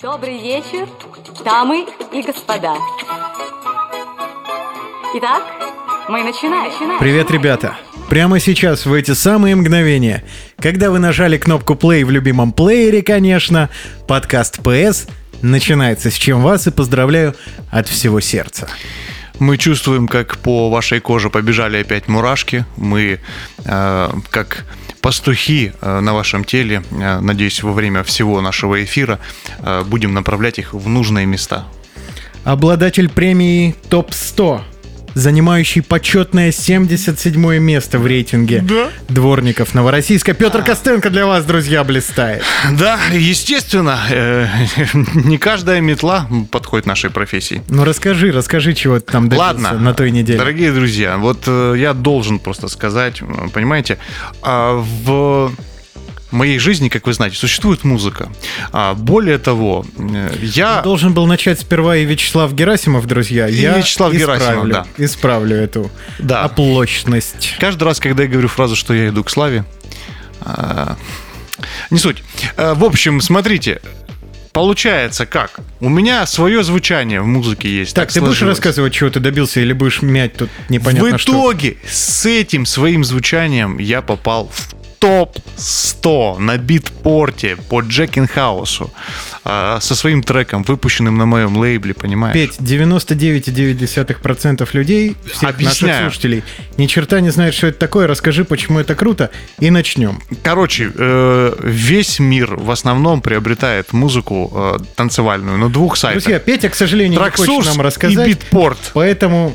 Добрый вечер, дамы и господа. Итак, мы начинаем. Привет, ребята! Прямо сейчас, в эти самые мгновения, когда вы нажали кнопку play в любимом плеере, конечно, подкаст PS начинается, с чем вас и поздравляю от всего сердца. Мы чувствуем, как по вашей коже побежали опять мурашки. Мы, э, как пастухи э, на вашем теле, э, надеюсь, во время всего нашего эфира э, будем направлять их в нужные места. Обладатель премии ТОП-100 занимающий почетное 77 место в рейтинге Да? дворников Новороссийска. Петр Костенко для вас, друзья, блистает. Да, естественно, э, не каждая метла подходит нашей профессии. Ну расскажи, расскажи, чего ты там добился Ладно, на той неделе. Дорогие друзья, вот э, я должен просто сказать, э, понимаете, а, в моей жизни, как вы знаете, существует музыка. А, более того, э, я... Должен был начать сперва и Вячеслав Герасимов, друзья. И Я Вячеслав исправлю, Герасимов, да. Исправлю эту Да. оплошность. Каждый раз, когда я говорю фразу, что я иду к славе, а, не суть. А, В общем, смотрите, получается как? У меня свое звучание в музыке есть. Так, ты будешь сложилось. рассказывать, чего ты добился, или будешь мять тут непонятно в что? итоге с этим своим звучанием я попал в топ-100 на битпорте по Джекинхаусу а, со своим треком, выпущенным на моем лейбле, понимаешь? Петь, 99,9% людей, всех наших Объясняю. слушателей, ни черта не знают, что это такое. Расскажи, почему это круто, и начнем. Короче, э, весь мир в основном приобретает музыку э, танцевальную на двух сайтах. Друзья, Петя, к сожалению, не хочет Траксурс нам и рассказать, Битпорт. поэтому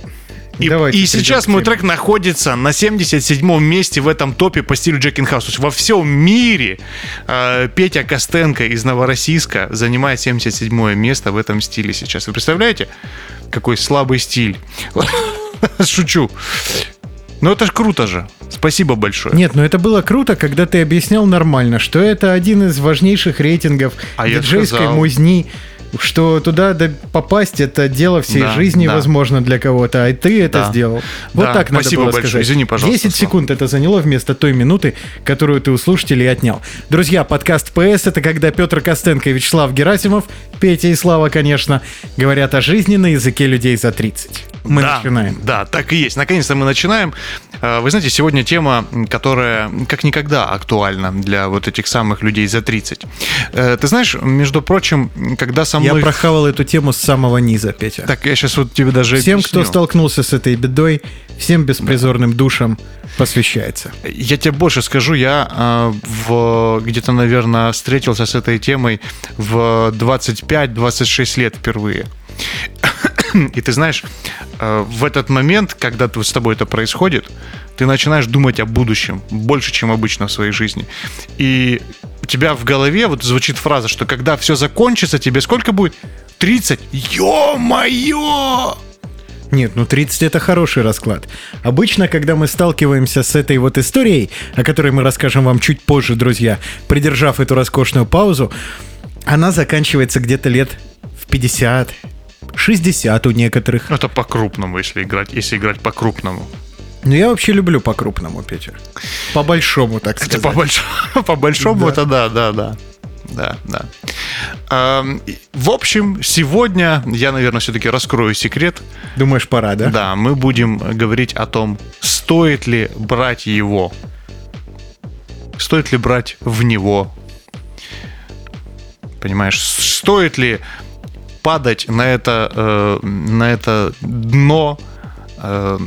И, давайте и сейчас мой трек находится на 77-м месте в этом топе по стилю Джекин Хаус. То есть во всем мире э, Петя Костенко из Новороссийска занимает 77 место в этом стиле сейчас. Вы представляете, какой слабый стиль? Шучу. Но это ж круто же. Спасибо большое. Нет, но это было круто, когда ты объяснял нормально, что это один из важнейших рейтингов А диджейской музни, что туда попасть это дело всей Да, жизни, да. возможно, для кого-то, а ты это Да. сделал. Вот Да, так надо спасибо было большое. сказать. Извини, пожалуйста, 10 Слава. секунд это заняло вместо той минуты, которую ты у слушателей отнял. Друзья, подкаст ПС это когда Петр Костенко и Вячеслав Герасимов, Петя и Слава, конечно, говорят о жизни на языке людей за 30. Мы да, начинаем. Да, так и есть. Наконец-то мы начинаем. Э, Вы знаете, сегодня тема, которая как никогда актуальна для вот этих самых людей за 30. Э, Ты знаешь, между прочим, когда Я мной... прохавал эту тему с самого низа, Петя. Так, я сейчас вот тебе даже Всем, объясню. кто столкнулся с этой бедой, всем беспризорным душам посвящается. Я тебе больше скажу, я э, в, где-то, наверное, встретился с этой темой в 25-26 лет впервые. И ты знаешь, э, в этот момент, когда с тобой это происходит, ты начинаешь думать о будущем больше, чем обычно в своей жизни. И у тебя в голове вот звучит фраза, что когда все закончится, тебе сколько будет? 30? Ё-моё! Нет, ну 30 это хороший расклад. Обычно, когда мы сталкиваемся с этой вот историей, о которой мы расскажем вам чуть позже, друзья, придержав эту роскошную паузу, она заканчивается где-то лет в 50, 60 у некоторых. Это по-крупному, если играть, если играть по-крупному. Но я вообще люблю по-крупному, Петя. По-большому, так сказать. по большому, по большому Да. это да, да, да. Да, да. Эм, В общем, сегодня я, наверное, все-таки раскрою секрет. Думаешь, пора, да? Да, мы будем говорить о том, стоит ли брать его. Стоит ли брать в него. Понимаешь, стоит ли падать на это, э, на это дно э,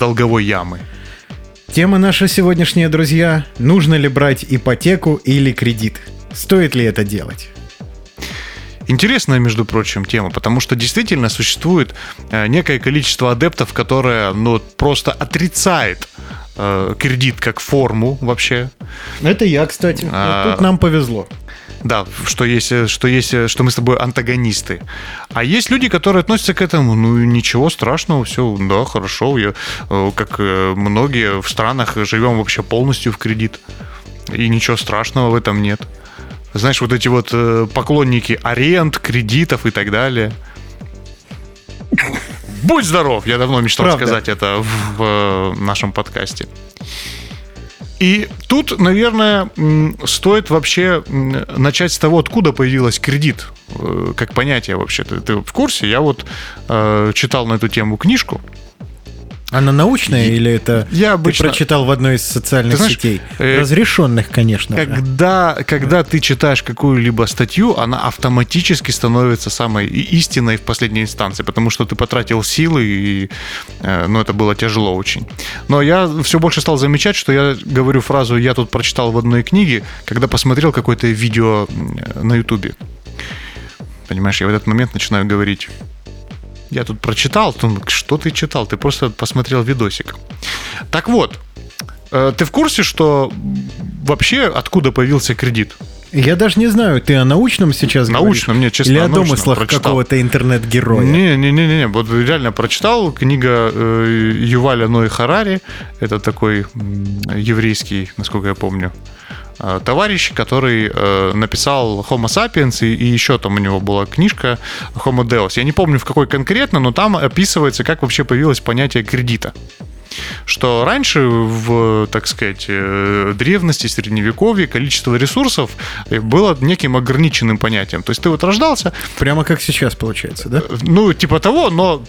долговой ямы. Тема наша сегодняшняя, друзья. Нужно ли брать ипотеку или кредит? Стоит ли это делать? Интересная, между прочим, тема, потому что действительно существует э, некое количество адептов, которое ну, просто отрицает э, кредит как форму вообще. Это я, кстати. Вот А. тут нам повезло. Да, что есть, э, что есть, э, что мы с тобой антагонисты. А есть люди, которые относятся к этому, ну ничего страшного, все, да, хорошо, я, э, как многие в странах живем вообще полностью в кредит. И ничего страшного в этом нет. Знаешь, вот эти вот поклонники аренд, кредитов и так далее. Будь здоров! Я давно мечтал Правда. сказать это в, в, нашем подкасте. И тут, наверное, стоит вообще начать с того, откуда появилась кредит э, как понятие вообще. Ты в курсе? Я вот э, читал на эту тему книжку. Она научная или это Я обычно- ты прочитал в одной из социальных знаешь, сетей? э, Разрешенных, конечно. же. Когда, когда ты читаешь какую-либо статью, она автоматически становится самой и- истинной в последней инстанции, потому что ты потратил силы, и э, ну, это было тяжело очень. Но я все больше стал замечать, что я говорю фразу «я тут прочитал в одной книге», когда посмотрел какое-то видео на Ютубе. Понимаешь, я в этот момент начинаю говорить я тут прочитал, что ты читал? Ты просто посмотрел видосик. Так вот, э, ты в курсе, что вообще откуда появился кредит? Я даже не знаю, ты о научном сейчас Научном, говоришь? нет, честно, Или о домыслах какого-то интернет-героя? Не-не-не, вот реально прочитал книга э, Юваля Ной Харари. Это такой еврейский, насколько я помню, товарищ, который э, написал Homo sapiens, и, и еще там у него была книжка Homo Deus. Я не помню в какой конкретно, но там описывается, как вообще появилось понятие кредита. Что раньше в, так сказать, э, древности, средневековье количество ресурсов было неким ограниченным понятием. То есть ты вот рождался, Прямо как сейчас получается, да? ну, типа того, но,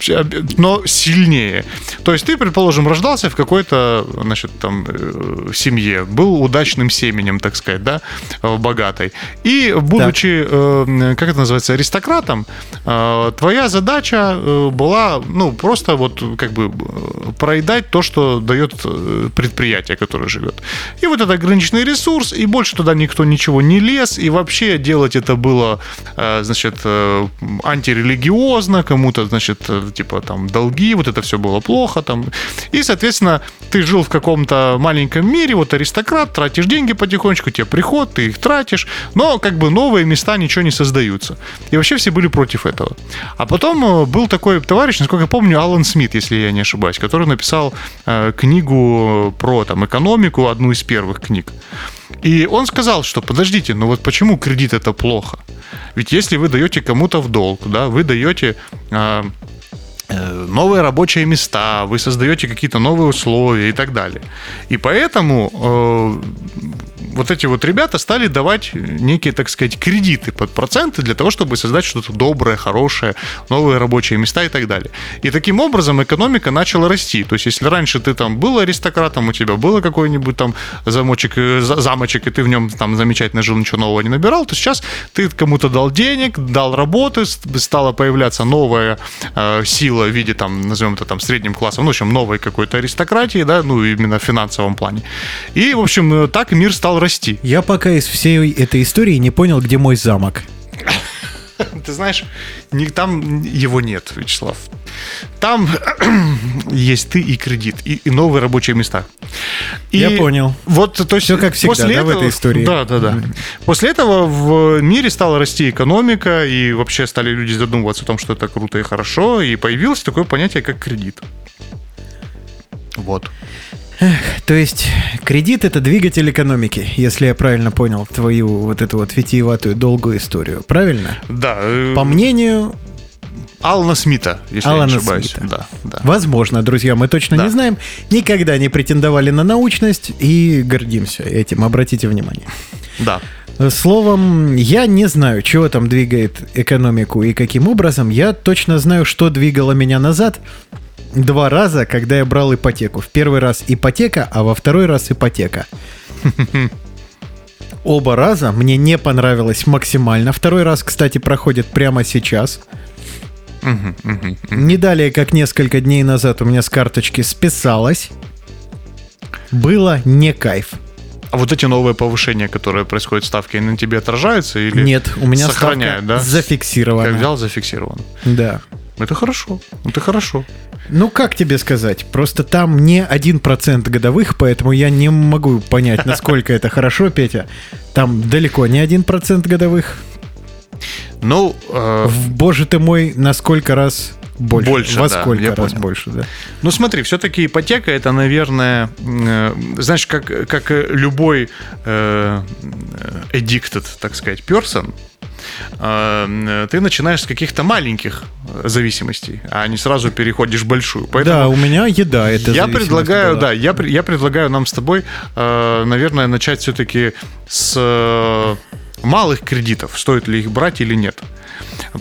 но сильнее. То есть ты, предположим, рождался в какой-то, значит, там, э, семье, был удачным семенем, так сказать, да, э, богатой. И, будучи, э, как это называется, аристократом, э, твоя задача э, была, ну, просто вот, как бы, э, проедать то, что дает э, предприятие, которое живет. И вот это ограниченный ресурс, и больше туда никто ничего не лез, и вообще делать это было, э, значит, э, антирелигиозно, кому-то, значит, типа там долги, вот это все было плохо там. И, соответственно, ты жил в каком-то маленьком мире, вот аристократ, тратишь деньги потихонечку, тебе приход, ты их тратишь, но как бы новые места ничего не создаются. И вообще все были против этого. А потом был такой товарищ, насколько я помню, Алан Смит, если я не ошибаюсь, который написал книгу про там экономику, одну из первых книг. И он сказал, что подождите, ну вот почему кредит это плохо? Ведь если вы даете кому-то в долг, да, вы даете а, э, новые рабочие места, вы создаете какие-то новые условия и так далее. И поэтому э, вот эти вот ребята стали давать некие, так сказать, кредиты под проценты для того, чтобы создать что-то доброе, хорошее, новые рабочие места и так далее. И таким образом экономика начала расти. То есть, если раньше ты там был аристократом, у тебя было какой-нибудь там замочек, э, за- замочек, и ты в нем там замечательно жил, ничего нового не набирал, то сейчас ты кому-то дал денег, дал работы, стала появляться новая э, сила в виде там, назовем это там средним классом, ну, в общем, новой какой-то аристократии, да, ну, именно в финансовом плане. И, в общем, э, так мир стал расти. Я пока из всей этой истории не понял, где мой замок. Ты знаешь, не, там его нет, Вячеслав. Там есть ты и кредит, и, и новые рабочие места. И Я понял. Вот, то есть, Всё как всегда, после да, в этого- этой истории? Да, да, да. После этого в мире стала расти экономика, и вообще стали люди задумываться о том, что это круто и хорошо, и появилось такое понятие, как кредит. Вот. То есть кредит это двигатель экономики, если я правильно понял твою вот эту вот витиеватую долгую историю. Правильно? Да. э, По мнению, Алана Смита, если я Алана не ошибаюсь. Смита. Да, да. возможно, друзья, мы точно Да. не знаем, никогда не претендовали на научность и гордимся этим, обратите внимание. Да. Словом, я не знаю, чего там двигает экономику и каким образом. Я точно знаю, что двигало меня назад два раза, когда я брал ипотеку. В первый раз ипотека, а во второй раз ипотека. Оба раза мне не понравилось максимально. Второй раз, кстати, проходит прямо сейчас. Не далее, как несколько дней назад у меня с карточки списалось. Было не кайф. А вот эти новые повышения, которые происходят в ставке, они на тебе отражаются или Нет, у меня сохраняют, ставка да? зафиксирована. Как взял, зафиксирован. Да. Это хорошо. Это хорошо. Ну, как тебе сказать? Просто там не 1% годовых, поэтому я не могу понять, насколько это хорошо, Петя. Там далеко не 1% годовых. Ну, э, боже ты мой, на сколько раз больше? Больше, Во да, сколько я раз понял. больше, да? ну смотри, все-таки ипотека это, наверное, э, знаешь, как, как любой э, addicted, так сказать, person, э, ты начинаешь с каких-то маленьких зависимостей, а не сразу переходишь в большую. Поэтому Да, у меня еда это я предлагаю, была. да, я, я предлагаю нам с тобой, э, наверное, начать все-таки с э, малых кредитов, стоит ли их брать или нет.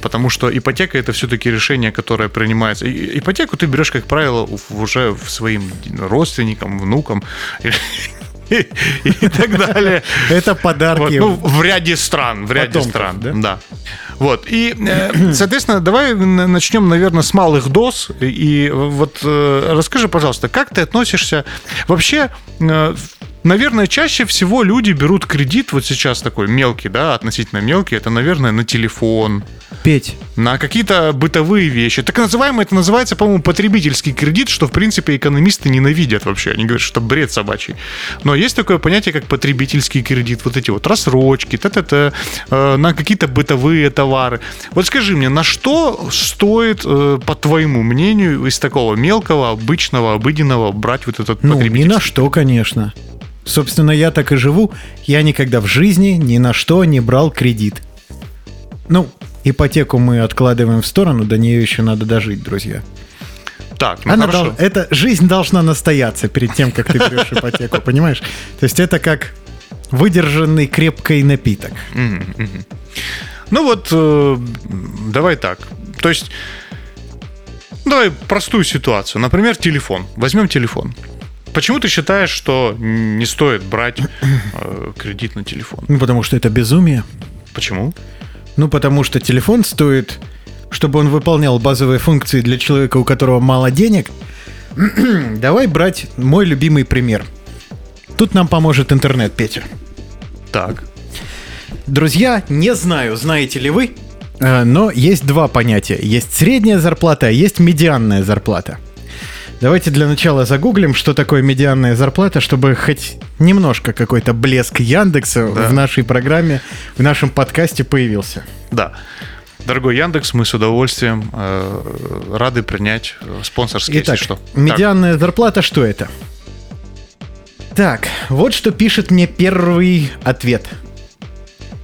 Потому что ипотека это все-таки решение, которое принимается. И- ипотеку ты берешь, как правило, уже своим родственникам, внукам и, и так далее. Это Вот, подарки. ну, в ряде стран, в ряде Потомков, стран, да? да. Вот, и, э, соответственно, давай начнем, наверное, с малых доз. И вот э, расскажи, пожалуйста, как ты относишься вообще... Наверное, чаще всего люди берут кредит, вот сейчас такой мелкий, да, относительно мелкий, это, наверное, на телефон, Петь, на какие-то бытовые вещи. Так называемый, это называется, по-моему, потребительский кредит, что, в принципе, экономисты ненавидят вообще. Они говорят, что бред собачий. Но есть такое понятие, как потребительский кредит. Вот эти вот рассрочки, т-т-т, э, на какие-то бытовые товары. Вот скажи мне, на что стоит, э, по твоему мнению, из такого мелкого, обычного, обыденного брать вот этот ну, ни потребительский? на что, конечно. Собственно, я так и живу. Я никогда в жизни ни на что не брал кредит. Ну, ипотеку мы откладываем в сторону, до нее еще надо дожить, друзья. Так, ну Она хорошо. дол- это жизнь должна настояться перед тем, как ты берешь ипотеку, понимаешь? То есть это как выдержанный крепкий напиток. Ну вот, э, давай так. То есть, давай простую ситуацию. Например, телефон. Возьмем телефон. Почему ты считаешь, что не стоит брать э, кредит на телефон? Ну, потому что это безумие. Почему? Ну, потому что телефон стоит, чтобы он выполнял базовые функции для человека, у которого мало денег. Давай брать мой любимый пример. Тут нам поможет интернет, Петя. Так. Друзья, не знаю, знаете ли вы, э, но есть два понятия. Есть средняя зарплата, а есть медианная зарплата. Давайте для начала загуглим, что такое медианная зарплата, чтобы хоть немножко какой-то блеск Яндекса Да. в нашей программе, в нашем подкасте появился. Да. Дорогой Яндекс, мы с удовольствием э, рады принять э, спонсорский, Итак, если что. медианная зарплата что это? Так, вот что пишет мне первый ответ.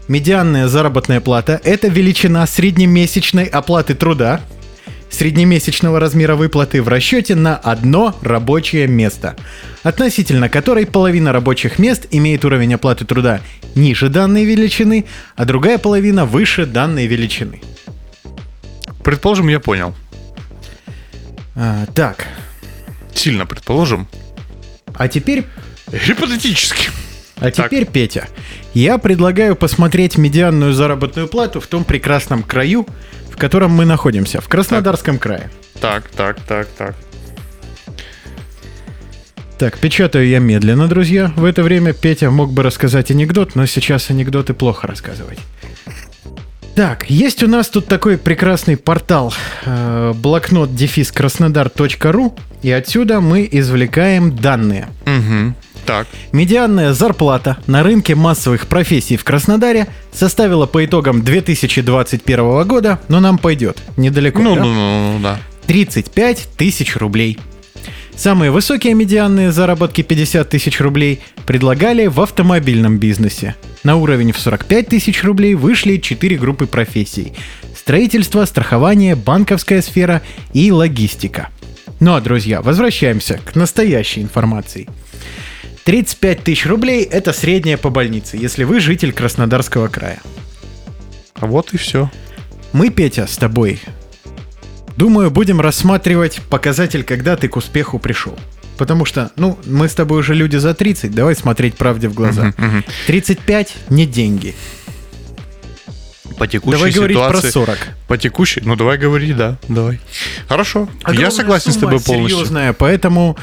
Медианная заработная плата – это величина среднемесячной оплаты труда, среднемесячного размера выплаты в расчете на одно рабочее место, относительно которой половина рабочих мест имеет уровень оплаты труда ниже данной величины, а другая половина выше данной величины. Предположим, я понял. А, так, Сильно предположим. а теперь Гипотетически. А Так. теперь, Петя, я предлагаю посмотреть медианную заработную плату в том прекрасном краю, в котором мы находимся, в Краснодарском крае. Так, так, так, так. Так, печатаю я медленно, друзья. В это время Петя мог бы рассказать анекдот, но сейчас анекдоты плохо рассказывать. Так, есть у нас тут такой прекрасный портал э, блокнот дефис краснодар.ру, и отсюда мы извлекаем данные. Угу. Так. Медианная зарплата на рынке массовых профессий в Краснодаре составила по итогам 2021 года, но нам пойдет недалеко, Ну, да? ну, ну, ну, да. 35 тысяч рублей. Самые высокие медианные заработки 50 тысяч рублей предлагали в автомобильном бизнесе. На уровень в 45 тысяч рублей вышли 4 группы профессий. Строительство, страхование, банковская сфера и логистика. Ну а, друзья, возвращаемся к настоящей информации. 35 тысяч рублей – это средняя по больнице, если вы житель Краснодарского края. А вот и все. Мы, Петя, с тобой, думаю, будем рассматривать показатель, когда ты к успеху пришел. Потому что, ну, мы с тобой уже люди за 30, давай смотреть правде в глаза. 35 не деньги. По текущей давай говорить ситуации. про 40. По текущей? Ну, давай говори, да. Давай. Хорошо. я Огромная согласен с тобой полностью. Серьезная, поэтому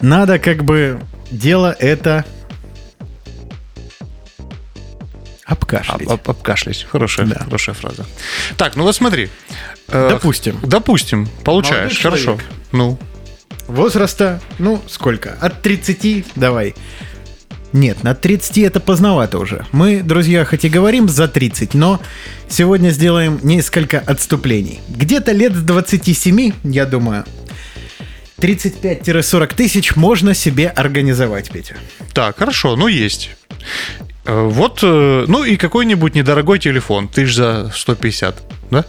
надо как бы дело это обкашлять. Об- об- обкашлять. Хорошая, Да. хорошая фраза. Так, ну вот смотри. Э, Допустим. Допустим, получаешь. Хорошо. Ну, Возраста, ну, сколько? От 30, давай. Нет, на 30 это поздновато уже. Мы, друзья, хоть и говорим за 30, но сегодня сделаем несколько отступлений. Где-то лет с 27, я думаю, 35-40 тысяч можно себе организовать, Петя. так, хорошо, ну есть. Э, Вот, э, ну и какой-нибудь недорогой телефон, ты ж за 150, да?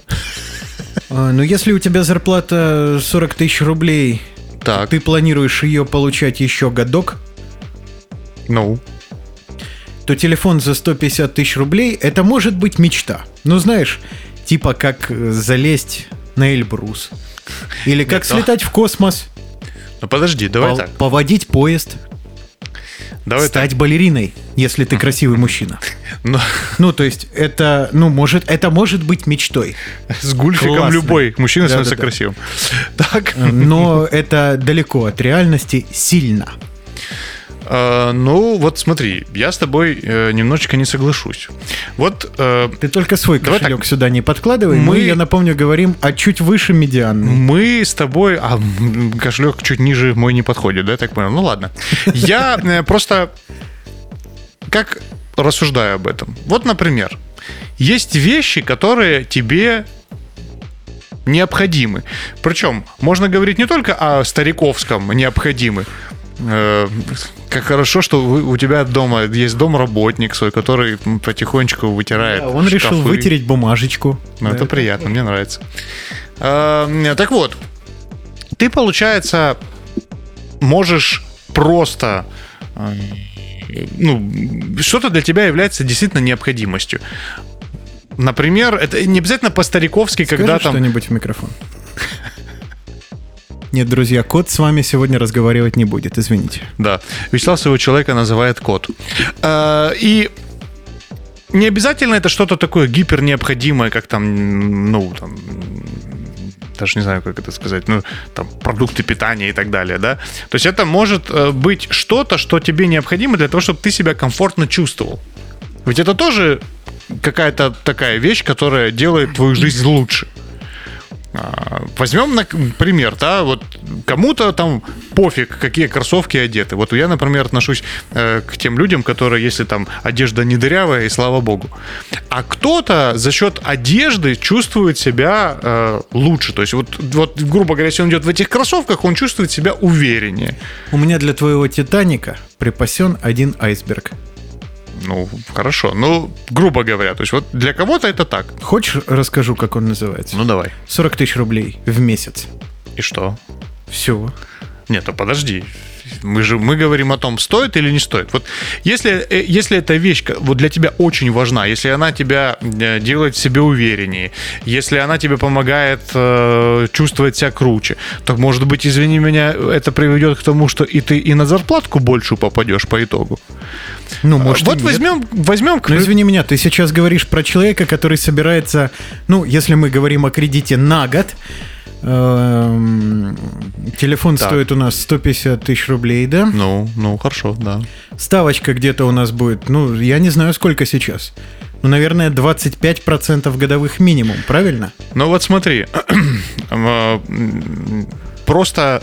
А, Ну, если у тебя зарплата 40 тысяч рублей, Так, ты планируешь ее получать еще годок, ну, то телефон за 150 тысяч рублей – это может быть мечта. Ну, знаешь, типа как залезть на Эльбрус. Или как слетать в космос, ну подожди, давай пол- так. поводить поезд, Давай так. стать балериной, если ты красивый мужчина. Ну, Ну, то есть это, ну, может, это может быть мечтой. с гульфиком Классно. любой мужчина становится Да-да-да. красивым. Так, Но это далеко от реальности сильно. Э, ну вот смотри, я с тобой э, немножечко не соглашусь. Вот э, Ты только свой Давай кошелек так. сюда не подкладывай. Мы, Мы- я напомню, говорим о чуть выше медианной. мы с тобой... А, кошелек чуть ниже мой не подходит, да, я так понял? Ну ладно. Я просто... Как рассуждаю об этом? Вот, например, есть вещи, которые тебе необходимы. Причем можно говорить не только о стариковском необходимы. Как хорошо, что вы- у тебя дома есть домработник свой, который потихонечку вытирает. Он решил шкафы. вытереть бумажечку. Ну, Да, это приятно, мне нравится. А, Так вот, ты, получается, можешь просто э, ну, что-то для тебя является действительно необходимостью. Например, это не обязательно по-стариковски, Скажи когда там... что-нибудь в микрофон. Нет, друзья, кот с вами сегодня разговаривать не будет, извините. Да. Вячеслав своего человека называет кот. А, И не обязательно это что-то такое гипер необходимое, как там, ну, там, даже не знаю, как это сказать, ну, там, продукты питания и так далее, да. То есть это может э, быть что-то, что тебе необходимо для того, чтобы ты себя комфортно чувствовал. Ведь это тоже какая-то такая вещь, которая делает твою жизнь лучше. А, Возьмем на пример, да, вот кому-то там пофиг, какие кроссовки одеты. Вот я, например, отношусь э, к тем людям, которые, если там одежда не дырявая, и слава богу. А кто-то за счет одежды чувствует себя э, лучше. То есть вот, вот, грубо говоря, если он идет в этих кроссовках, он чувствует себя увереннее. У меня для твоего Титаника припасен один айсберг. Ну, хорошо. Ну, грубо говоря, то есть вот для кого-то это так. Хочешь, расскажу, как он называется? Ну, давай. 40 тысяч рублей в месяц. И что? Все. Нет, а подожди. Мы же мы говорим о том, стоит или не стоит. Вот если, э, если эта вещь вот для тебя очень важна, если она тебя э, делает в себе увереннее, если она тебе помогает э, чувствовать себя круче, то, может быть, извини меня, это приведет к тому, что и ты и на зарплатку большую попадешь по итогу. Ну, может, вот возьмем, возьмем Ну, извини меня, ты сейчас говоришь про человека, который собирается, ну, если мы говорим о кредите на год, телефон Так. стоит у нас 150 тысяч рублей, да? Ну, ну, хорошо, да. Ставочка где-то у нас будет, ну, я не знаю, сколько сейчас. Ну, наверное, 25% годовых минимум, правильно? Ну вот смотри, э, просто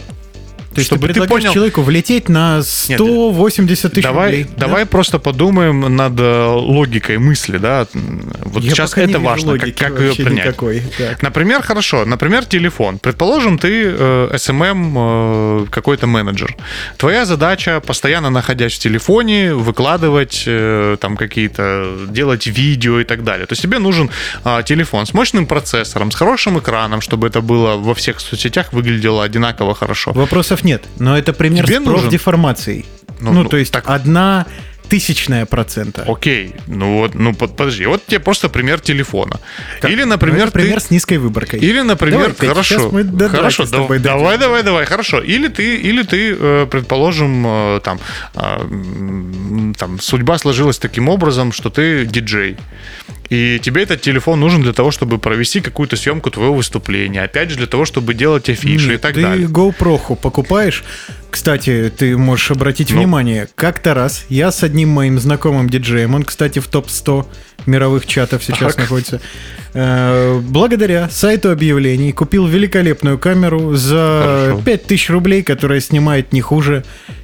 То есть чтобы ты ты понял, человеку влететь на 180 тысяч давай, рублей. да? давай просто подумаем над э, логикой мысли, да. Вот Я сейчас это важно, как, как ее принять. никакой. Так. Например, хорошо, например, телефон. Предположим, ты э, SMM э, какой-то менеджер. Твоя задача, постоянно находясь в телефоне, выкладывать э, там какие-то, делать видео и так далее. То есть тебе нужен а, телефон с мощным процессором, с хорошим экраном, чтобы это было во всех соцсетях выглядело одинаково хорошо. Вопросов нет, но это пример Тебе с профдеформацией. Ну, Ну, ну, то есть так- одна тысячная процента. Окей, ну вот, ну под- подожди, вот тебе просто пример телефона. Так, Или, ну, например, это пример ты... с низкой выборкой. Или, например, Давай, хорошо, мы до хорошо, тобой давай, давай, давай, давай, хорошо. Или ты, или ты, э, предположим, э, там, м, там, судьба сложилась таким образом, что ты диджей. И тебе этот телефон нужен для того, чтобы провести какую-то съемку твоего выступления. Опять же, для того, чтобы делать афиши и Нет, так ты далее. GoPro покупаешь. Кстати, ты можешь обратить Ну. внимание, как-то раз я с одним моим знакомым диджеем, он, кстати, в топ-100 мировых чатов сейчас Так. находится, э, благодаря сайту объявлений купил великолепную камеру за Хорошо. 5000 рублей, которая снимает не хуже,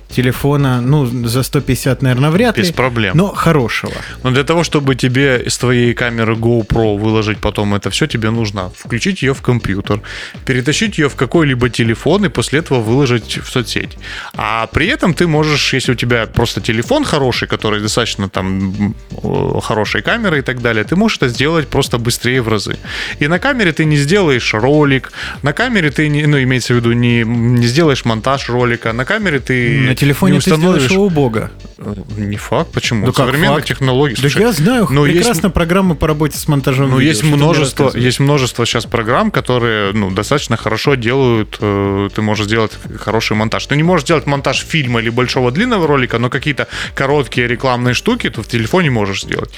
телефона, ну, за 150, наверное, вряд Без ли. проблем. Но хорошего. Но для того, чтобы тебе из твоей камеры GoPro выложить потом это все, тебе нужно включить ее в компьютер, перетащить ее в какой-либо телефон и после этого выложить в соцсеть. А при этом ты можешь, если у тебя просто телефон хороший, который достаточно там э, хорошей камерой и так далее, ты можешь это сделать просто быстрее в разы. И на камере ты не сделаешь ролик, на камере ты, не, ну, имеется в виду, не, не сделаешь монтаж ролика, на камере ты На телефоне не ты сделаешь установишь... его убого. Э, Не факт, почему? Да Современные факт? технологии. Да Слушай, я знаю, есть- прекрасно программы по работе с монтажом ну, видео, есть что множество, есть множество сейчас программ, которые ну, достаточно хорошо делают, э, ты можешь сделать хороший монтаж. Ты не можешь сделать монтаж фильма или большого длинного ролика, но какие-то короткие рекламные штуки ты в телефоне можешь сделать.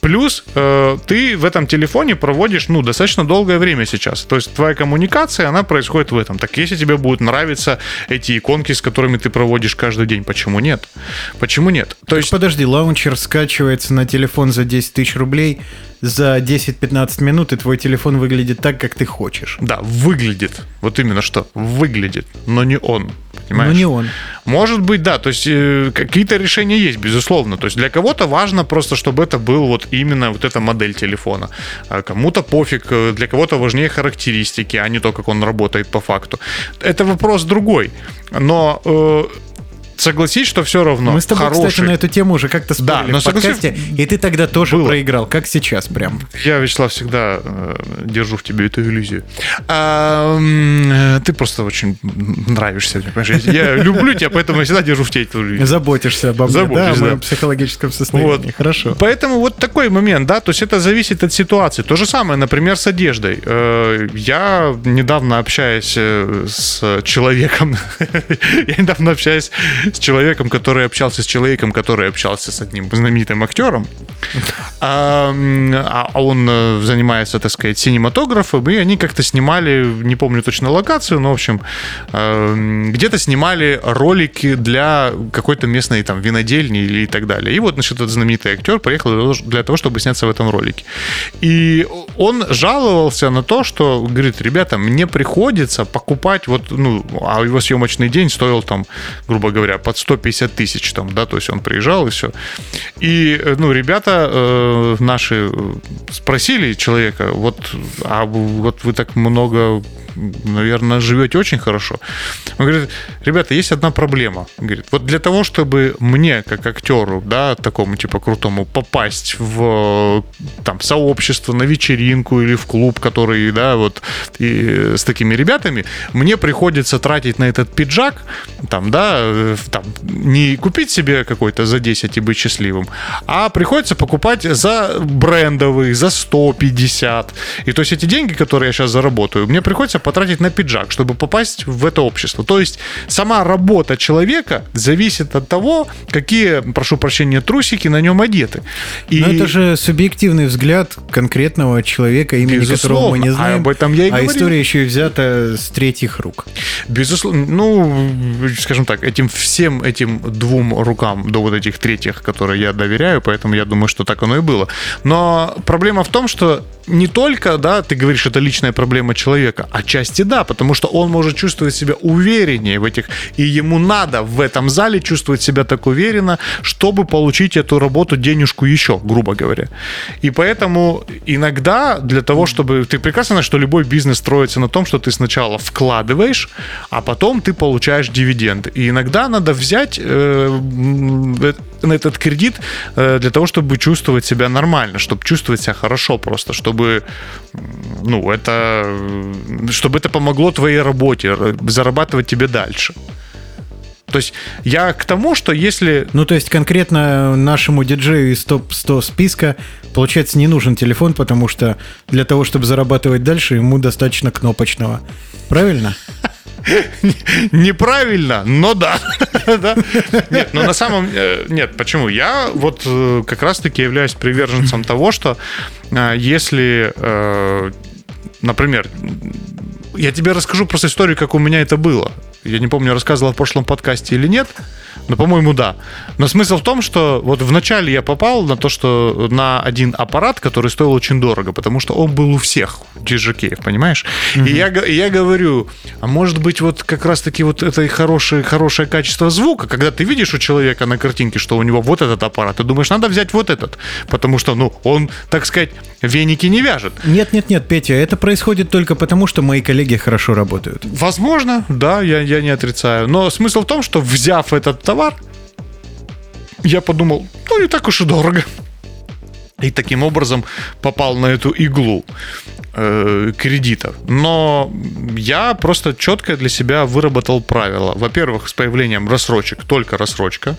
Плюс э, ты в этом телефоне проводишь, ну, достаточно долгое время сейчас. То есть твоя коммуникация, она происходит в этом. Так если тебе будут нравиться эти иконки, с которыми ты проводишь каждый день, почему нет? Почему нет? То есть Подожди, лаунчер скачивается на телефон за 10 тысяч рублей за 10-15 минут, и твой телефон выглядит так, как ты хочешь. Да, выглядит. Вот именно что. Выглядит, но не он. Понимаешь? Но не он. Может быть, да. То есть э, какие-то решения есть, безусловно. То есть для кого-то важно просто, чтобы это был вот именно вот эта модель телефона. А кому-то пофиг, э, для кого-то важнее характеристики, а не то, как он работает по факту. Это вопрос другой. Но э, согласись, что все равно Мы с тобой, хороший. кстати, на эту тему уже как-то Да, спорили но в подкасте, и ты тогда тоже Было. проиграл, как сейчас прям. Я, Вячеслав, всегда э, держу в тебе эту иллюзию. А, э, ты просто очень нравишься, мне, понимаешь? Я люблю тебя, поэтому я всегда держу в тебе эту иллюзию. Заботишься обо мне, Забочусь, да, о моем да. психологическом состоянии. Вот. Хорошо. Поэтому вот такой момент, да, то есть это зависит от ситуации. То же самое, например, с одеждой. Э, Я недавно общаясь э, с человеком, я недавно общаюсь с человеком, который общался с человеком, который общался с одним знаменитым актером, а а он э, занимается, так сказать, синематографом, и они как-то снимали, не помню точно локацию, но, в общем, где-то снимали ролики для какой-то местной там винодельни или и так далее. И вот, значит, этот знаменитый актер приехал для того, чтобы сняться в этом ролике. И он жаловался на то, что, говорит, ребята, мне приходится покупать вот, ну, а его съемочный день стоил там, грубо говоря, под 150 тысяч там, да, то есть он приезжал и все. И, э, ну, ребята э, наши э, спросили человека, вот, а вот вы так много наверное, живете очень хорошо. Он говорит, ребята, есть одна проблема. Он говорит, вот для того, чтобы мне, как актеру, да, такому типа крутому, попасть в там сообщество, на вечеринку или в клуб, который, да, вот и с такими ребятами, мне приходится тратить на этот пиджак, там, да, э, там, не купить себе какой-то за 10 и быть счастливым, а приходится покупать за брендовый, за 150. И то есть эти деньги, которые я сейчас заработаю, мне приходится потратить на пиджак, чтобы попасть в это общество. То есть сама работа человека зависит от того, какие, прошу прощения, трусики на нем одеты. И... Но это же субъективный взгляд конкретного человека, имени которого мы не Безусловно. знаем. А об этом я и а говорил. история еще и взята с третьих рук. Безусловно, ну, скажем так, этим всем этим двум рукам до вот этих третьих, которые я доверяю, поэтому я думаю, что так оно и было. Но проблема в том, что не только, да, ты говоришь, это личная проблема человека, а части да, потому что он может чувствовать себя увереннее в этих, и ему надо в этом зале чувствовать себя так уверенно, чтобы получить эту работу, денежку еще, грубо говоря. И поэтому иногда для того, чтобы... Ты прекрасно знаешь, что любой бизнес строится на том, что ты сначала вкладываешь, а потом ты получаешь дивиденды. И иногда надо взять э, э, на этот кредит э, для того, чтобы чувствовать себя нормально, чтобы чувствовать себя хорошо просто, чтобы ну, это, э, чтобы это помогло твоей работе, э, зарабатывать тебе дальше. То есть я к тому, что если Ну, то есть конкретно нашему диджею из топ-100 списка, получается, не нужен телефон, потому что для того, чтобы зарабатывать дальше, ему достаточно кнопочного. Правильно? Неправильно, но да. Нет, но на самом... э, Нет, почему? Я вот э, как раз-таки являюсь приверженцем того, что э, если, например, я тебе расскажу просто историю, как у меня это было. Я не помню, рассказывал в прошлом подкасте или нет, но, по-моему, да. Но смысл в том, что вот вначале я попал на то, что на один аппарат, который стоил очень дорого, потому что он был у всех диджакеев, понимаешь? И я, и я говорю, а может быть вот как раз-таки вот это и хорошее, хорошее качество звука, когда ты видишь у человека на картинке, что у него вот этот аппарат, ты думаешь, надо взять вот этот, потому что, ну, он, так сказать, веники не вяжет. Нет, нет, нет, Петя, это происходит только потому, что мои коллеги хорошо работают. Возможно, да, я, я не отрицаю. Но смысл в том, что взяв этот товар, я подумал, ну не так уж и дорого. И таким образом попал на эту иглу э, кредитов. Но я просто четко для себя выработал правила. Во-первых, с появлением рассрочек, только рассрочка.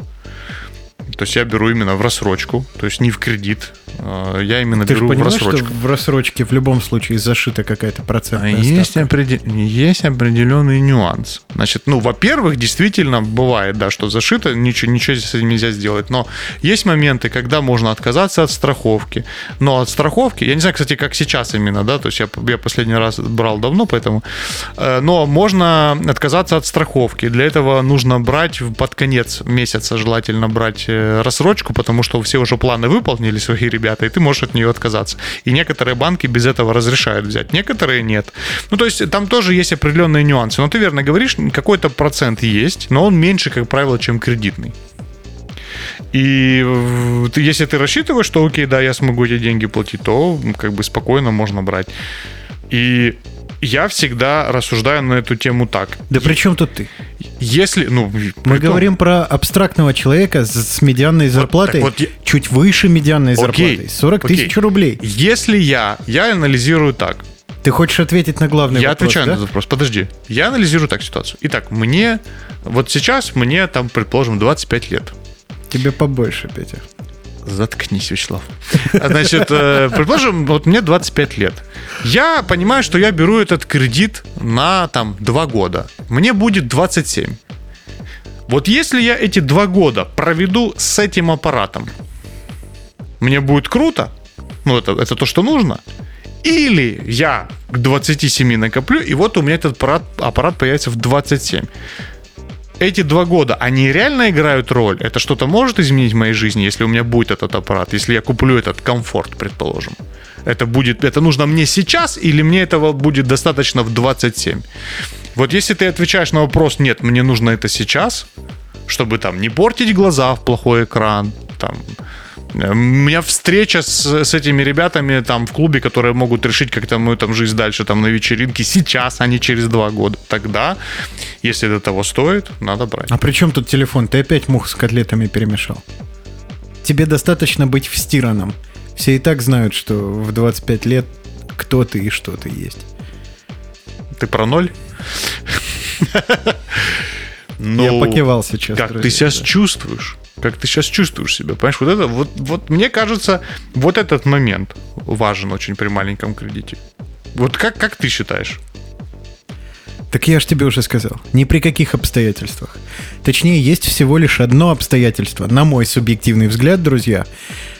То есть я беру именно в рассрочку, то есть не в кредит. Э, Я именно Ты же беру в понимаешь, что рассрочку. в рассрочке в любом случае зашита какая-то А процентная Есть, ставка? определ- есть определенный нюанс. Значит, ну, во-первых, действительно бывает, да, что зашито, ничего, ничего с этим нельзя сделать. Но есть моменты, когда можно отказаться от страховки. Но от страховки, я не знаю, кстати, как сейчас именно, да, то есть я, я последний раз брал давно, поэтому. э, Но можно отказаться от страховки. Для этого нужно брать в- под конец месяца, желательно брать э, рассрочку, потому что все уже планы выполнили свои ребята, и ты можешь от нее отказаться. И некоторые банки без этого разрешают взять, некоторые нет. Ну, то есть там тоже есть определенные нюансы. Но ты верно говоришь, какой-то процент есть, но он меньше, как правило, чем кредитный. И если ты рассчитываешь, что окей, да, я смогу эти деньги платить, то как бы спокойно можно брать. И я всегда рассуждаю на эту тему так. Да при чем тут ты? Если, ну, Мы говорим про абстрактного человека с, с медианной зарплатой, так вот я- чуть выше медианной Окей, зарплатой, 40 окей. тысяч рублей. Если я, я анализирую так. Ты хочешь ответить на главный я вопрос, отвечаю да? на этот вопрос. Подожди. Я анализирую так ситуацию. Итак, мне, вот сейчас мне там, предположим, 25 лет. Тебе побольше, Петя. Заткнись, Вячеслав. Значит, э, предположим, вот мне 25 лет. Я понимаю, что я беру этот кредит на там 2 года. Мне будет 27. Вот если я эти 2 года проведу с этим аппаратом, мне будет круто, ну это, это то, что нужно, или я к 27 накоплю, и вот у меня этот аппарат, аппарат появится в 27 эти два года, они реально играют роль? Это что-то может изменить в моей жизни, если у меня будет этот аппарат, если я куплю этот комфорт, предположим? Это будет, это нужно мне сейчас или мне этого будет достаточно в 27? Вот если ты отвечаешь на вопрос, нет, мне нужно это сейчас, чтобы там не портить глаза в плохой экран, там, у меня встреча с, с этими ребятами там в клубе, которые могут решить как-то мою там жизнь дальше там на вечеринке сейчас, а не через два года. Тогда, если это того стоит, надо брать. А при чем тут телефон? Ты опять мух с котлетами перемешал. Тебе достаточно быть встираном. Все и так знают, что в 25 лет кто ты и что ты есть. Ты про ноль? Ну, Я покивал сейчас. Как ты сейчас да. чувствуешь? Как ты сейчас чувствуешь себя? Понимаешь, вот это, вот, вот мне кажется, вот этот момент важен очень при маленьком кредите. Вот как, как ты считаешь? Так я же тебе уже сказал. Ни при каких обстоятельствах. Точнее, есть всего лишь одно обстоятельство, на мой субъективный взгляд, друзья,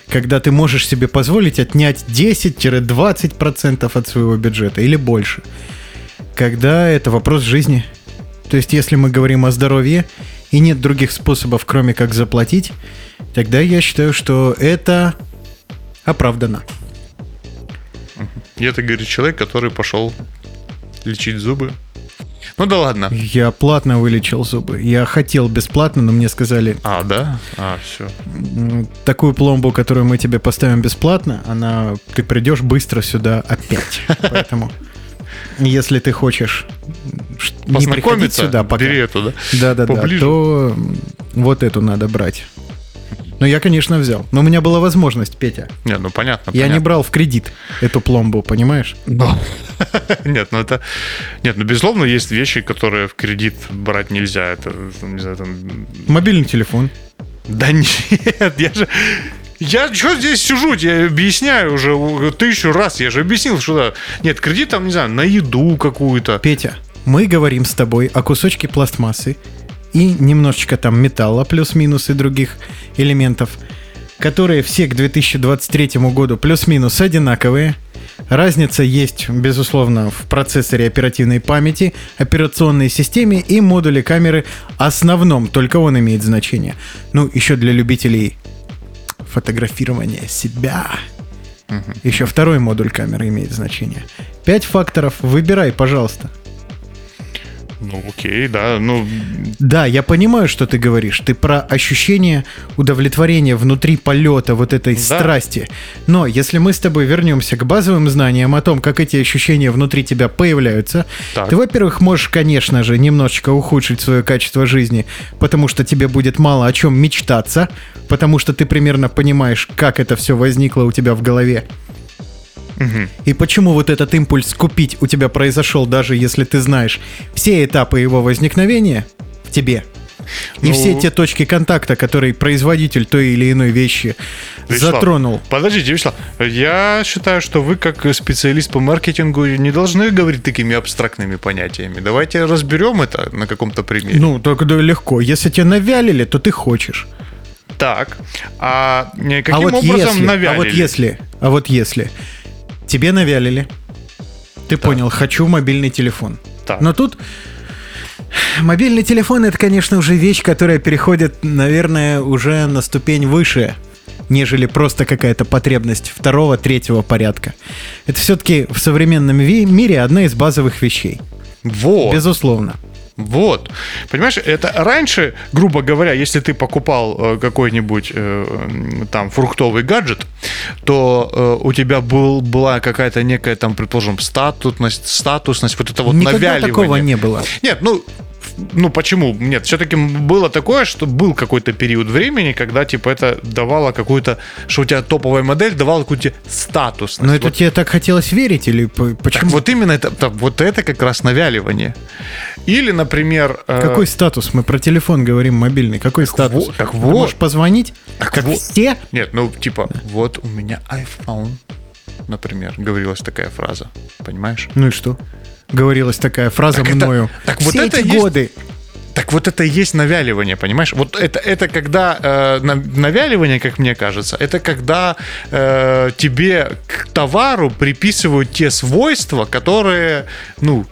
когда ты можешь себе позволить отнять 10-20% от своего бюджета или больше. Когда это вопрос жизни. То есть, если мы говорим о здоровье и нет других способов, кроме как заплатить, тогда я считаю, что это оправдано. И это говорит человек, который пошел лечить зубы. Ну да ладно. Я платно вылечил зубы. Я хотел бесплатно, но мне сказали, А, да? А, все. Такую пломбу, которую мы тебе поставим бесплатно, она ты придешь быстро сюда опять. Поэтому, если ты хочешь Познакомиться, сюда пока, бери эту, да? да, да, да, поближе. то вот эту надо брать. Но я, конечно, взял. Но у меня была возможность, Петя. Не, ну понятно. Я не понятно. брал в кредит эту пломбу, понимаешь? Нет, ну это... Нет, ну безусловно, есть вещи, которые в кредит брать нельзя. Это, не знаю, там... Мобильный телефон. Да нет, я же... Я что здесь сижу, я объясняю уже тысячу раз, я же объяснил, что да. Нет, кредит там, не знаю, на еду какую-то. Петя, мы говорим с тобой о кусочке пластмассы и немножечко там металла, плюс-минус и других элементов, которые все к 2023 году плюс-минус одинаковые, Разница есть, безусловно, в процессоре оперативной памяти, операционной системе и модуле камеры основном, только он имеет значение. Ну, еще для любителей фотографирования себя. Еще второй модуль камеры имеет значение. Пять факторов. Выбирай, пожалуйста. Ну, окей, да, ну, Да, я понимаю, что ты говоришь. Ты про ощущение удовлетворения внутри полета вот этой Да. страсти. Но если мы с тобой вернемся к базовым знаниям о том, как эти ощущения внутри тебя появляются, Так. ты, во-первых, можешь, конечно же, немножечко ухудшить свое качество жизни, потому что тебе будет мало о чем мечтаться, потому что ты примерно понимаешь, как это все возникло у тебя в голове. И почему вот этот импульс купить у тебя произошел, даже если ты знаешь все этапы его возникновения в тебе. И Ну- все те точки контакта, которые производитель той или иной вещи Вячеслав, затронул. Подождите, Вячеслав, я считаю, что вы как специалист по маркетингу не должны говорить такими абстрактными понятиями. Давайте разберем это на каком-то примере. Ну, только да, легко. Если тебе навялили, то ты хочешь. Так, а э, а каким вот образом если, навялили? а вот если, а вот если тебе навялили, ты понял, хочу мобильный телефон. Так. Но тут мобильный телефон это, конечно, уже вещь, которая переходит, наверное, уже на ступень выше, нежели просто какая-то потребность второго, третьего порядка. Это все-таки в современном мире одна из базовых вещей. Вот. Безусловно. Вот. Понимаешь, это раньше, грубо говоря, если ты покупал э, какой-нибудь э, там фруктовый гаджет, то э, у тебя был, была какая-то некая там, предположим, статусность, статусность, вот это вот Никогда навяливание. такого не было. Нет, ну, ну почему? Нет, все-таки было такое, что был какой-то период времени, когда типа это давало какую-то, что у тебя топовая модель давала какую-то статусность. Но это Вот тебе так хотелось верить или по- так почему? вот именно это, так вот это как раз навяливание. Или, например... э, Какой статус? Мы про телефон говорим мобильный. Какой статус? вот, так Ты вот. можешь позвонить? Так как вот. все? Нет, ну типа, вот у меня iPhone, например, говорилась такая фраза, понимаешь? Ну и что? Говорилась такая фраза Так это- мною. так вот все это эти есть- годы. Так вот это и есть навяливание, понимаешь? Вот это, это когда э, на- навяливание, как мне кажется, это когда э, тебе к товару приписывают те свойства, которые, ну,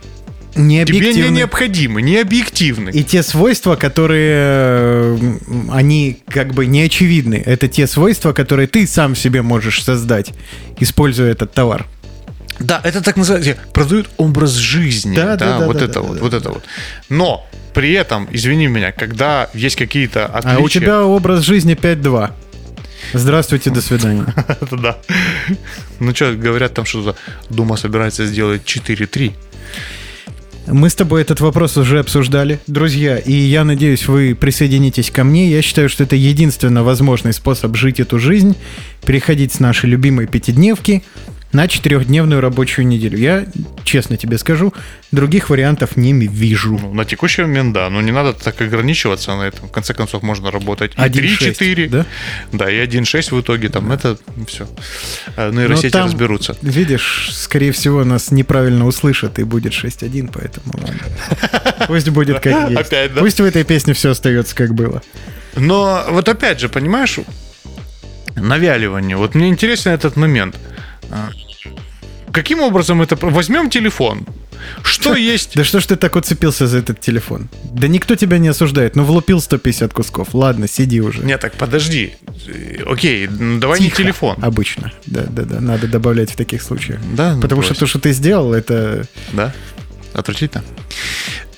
тебе не необходимы, не объективны. И те свойства, которые они как бы не очевидны. Это те свойства, которые ты сам себе можешь создать, используя этот товар. Да, это так называется, продают образ жизни. Да, да, да, вот да, это да, вот, да, вот это вот. Но при этом, извини меня, когда есть какие-то отличия... А у тебя образ жизни 5.2. Здравствуйте, до свидания. Да. Ну что, говорят там, что Дума собирается сделать 4.3. Мы с тобой этот вопрос уже обсуждали, друзья, и я надеюсь, вы присоединитесь ко мне. Я считаю, что это единственно возможный способ жить эту жизнь, переходить с нашей любимой пятидневки на четырехдневную рабочую неделю. Я, честно тебе скажу, других вариантов не вижу. Ну, на текущий момент, да. Но не надо так ограничиваться на этом. В конце концов, можно работать и 1.6, 3.4. да? Да, и 1.6 в итоге. Там это все. Нейросети Но там, разберутся. Видишь, скорее всего, нас неправильно услышат и будет 6.1, поэтому ладно. Пусть будет как есть. Опять, да? Пусть в этой песне все остается как было. Но вот опять же, понимаешь, навяливание. Вот мне интересен этот момент. А, Каким образом это... Возьмем телефон. Что есть... Да что ж ты так уцепился за этот телефон? Да никто тебя не осуждает. Ну, влупил 150 кусков. Ладно, сиди уже. Нет, так подожди. Окей, ну, давай не телефон. Обычно. Да, да, да. Надо добавлять в таких случаях. Да, ну, Потому что то, что ты сделал, это... Да? Отвратительно.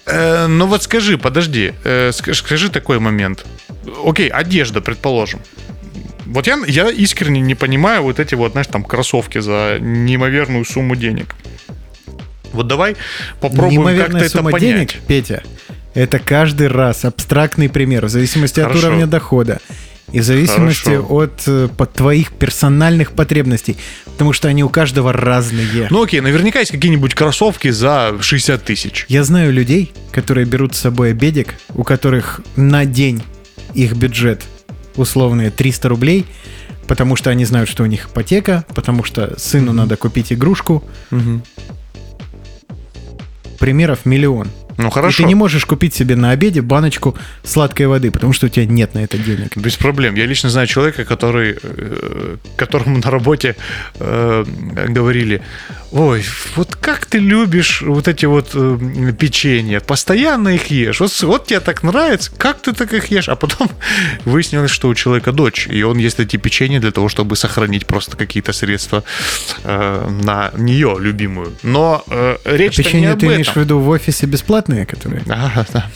Э, ну вот скажи, подожди, э, ск- скажи такой момент. Окей, одежда, предположим. Вот я, я искренне не понимаю вот эти вот, знаешь, там кроссовки за неимоверную сумму денег. Вот давай попробуем как-то это понять. денег, Петя, это каждый раз абстрактный пример, в зависимости от Хорошо. уровня дохода. И в зависимости Хорошо. от э, по- твоих персональных потребностей. Потому что они у каждого разные. Ну окей, наверняка есть какие-нибудь кроссовки за 60 тысяч. Я знаю людей, которые берут с собой обедик, у которых на день их бюджет условные 300 рублей, потому что они знают, что у них ипотека, потому что сыну надо купить игрушку. Примеров миллион. Ну, И хорошо. ты не можешь купить себе на обеде баночку сладкой воды, потому что у тебя нет на это денег. Без проблем. Я лично знаю человека, который, э, которому на работе э, говорили, ой, вот как ты любишь вот эти вот э, печенья, постоянно их ешь, вот, вот тебе так нравится, как ты так их ешь? А потом выяснилось, что у человека дочь, и он ест эти печенья для того, чтобы сохранить просто какие-то средства э, на нее любимую. Но э, речь-то не Печенье об ты этом. имеешь в виду в офисе бесплатные, которые... Да, да.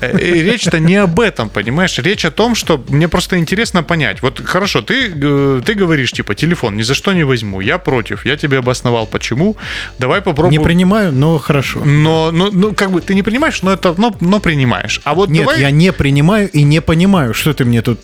Э, Речь-то не об этом, понимаешь? Речь о том, что мне просто интересно понять. Вот хорошо, ты, э, ты говоришь, типа, телефон ни за что не возьму, я против, я тебе обосновал, почему. Давай Не попробуем. принимаю, но хорошо. Но, ну, ну, как бы ты не принимаешь, но это, но, но принимаешь. А вот Нет, давай... я не принимаю и не понимаю, что ты мне тут...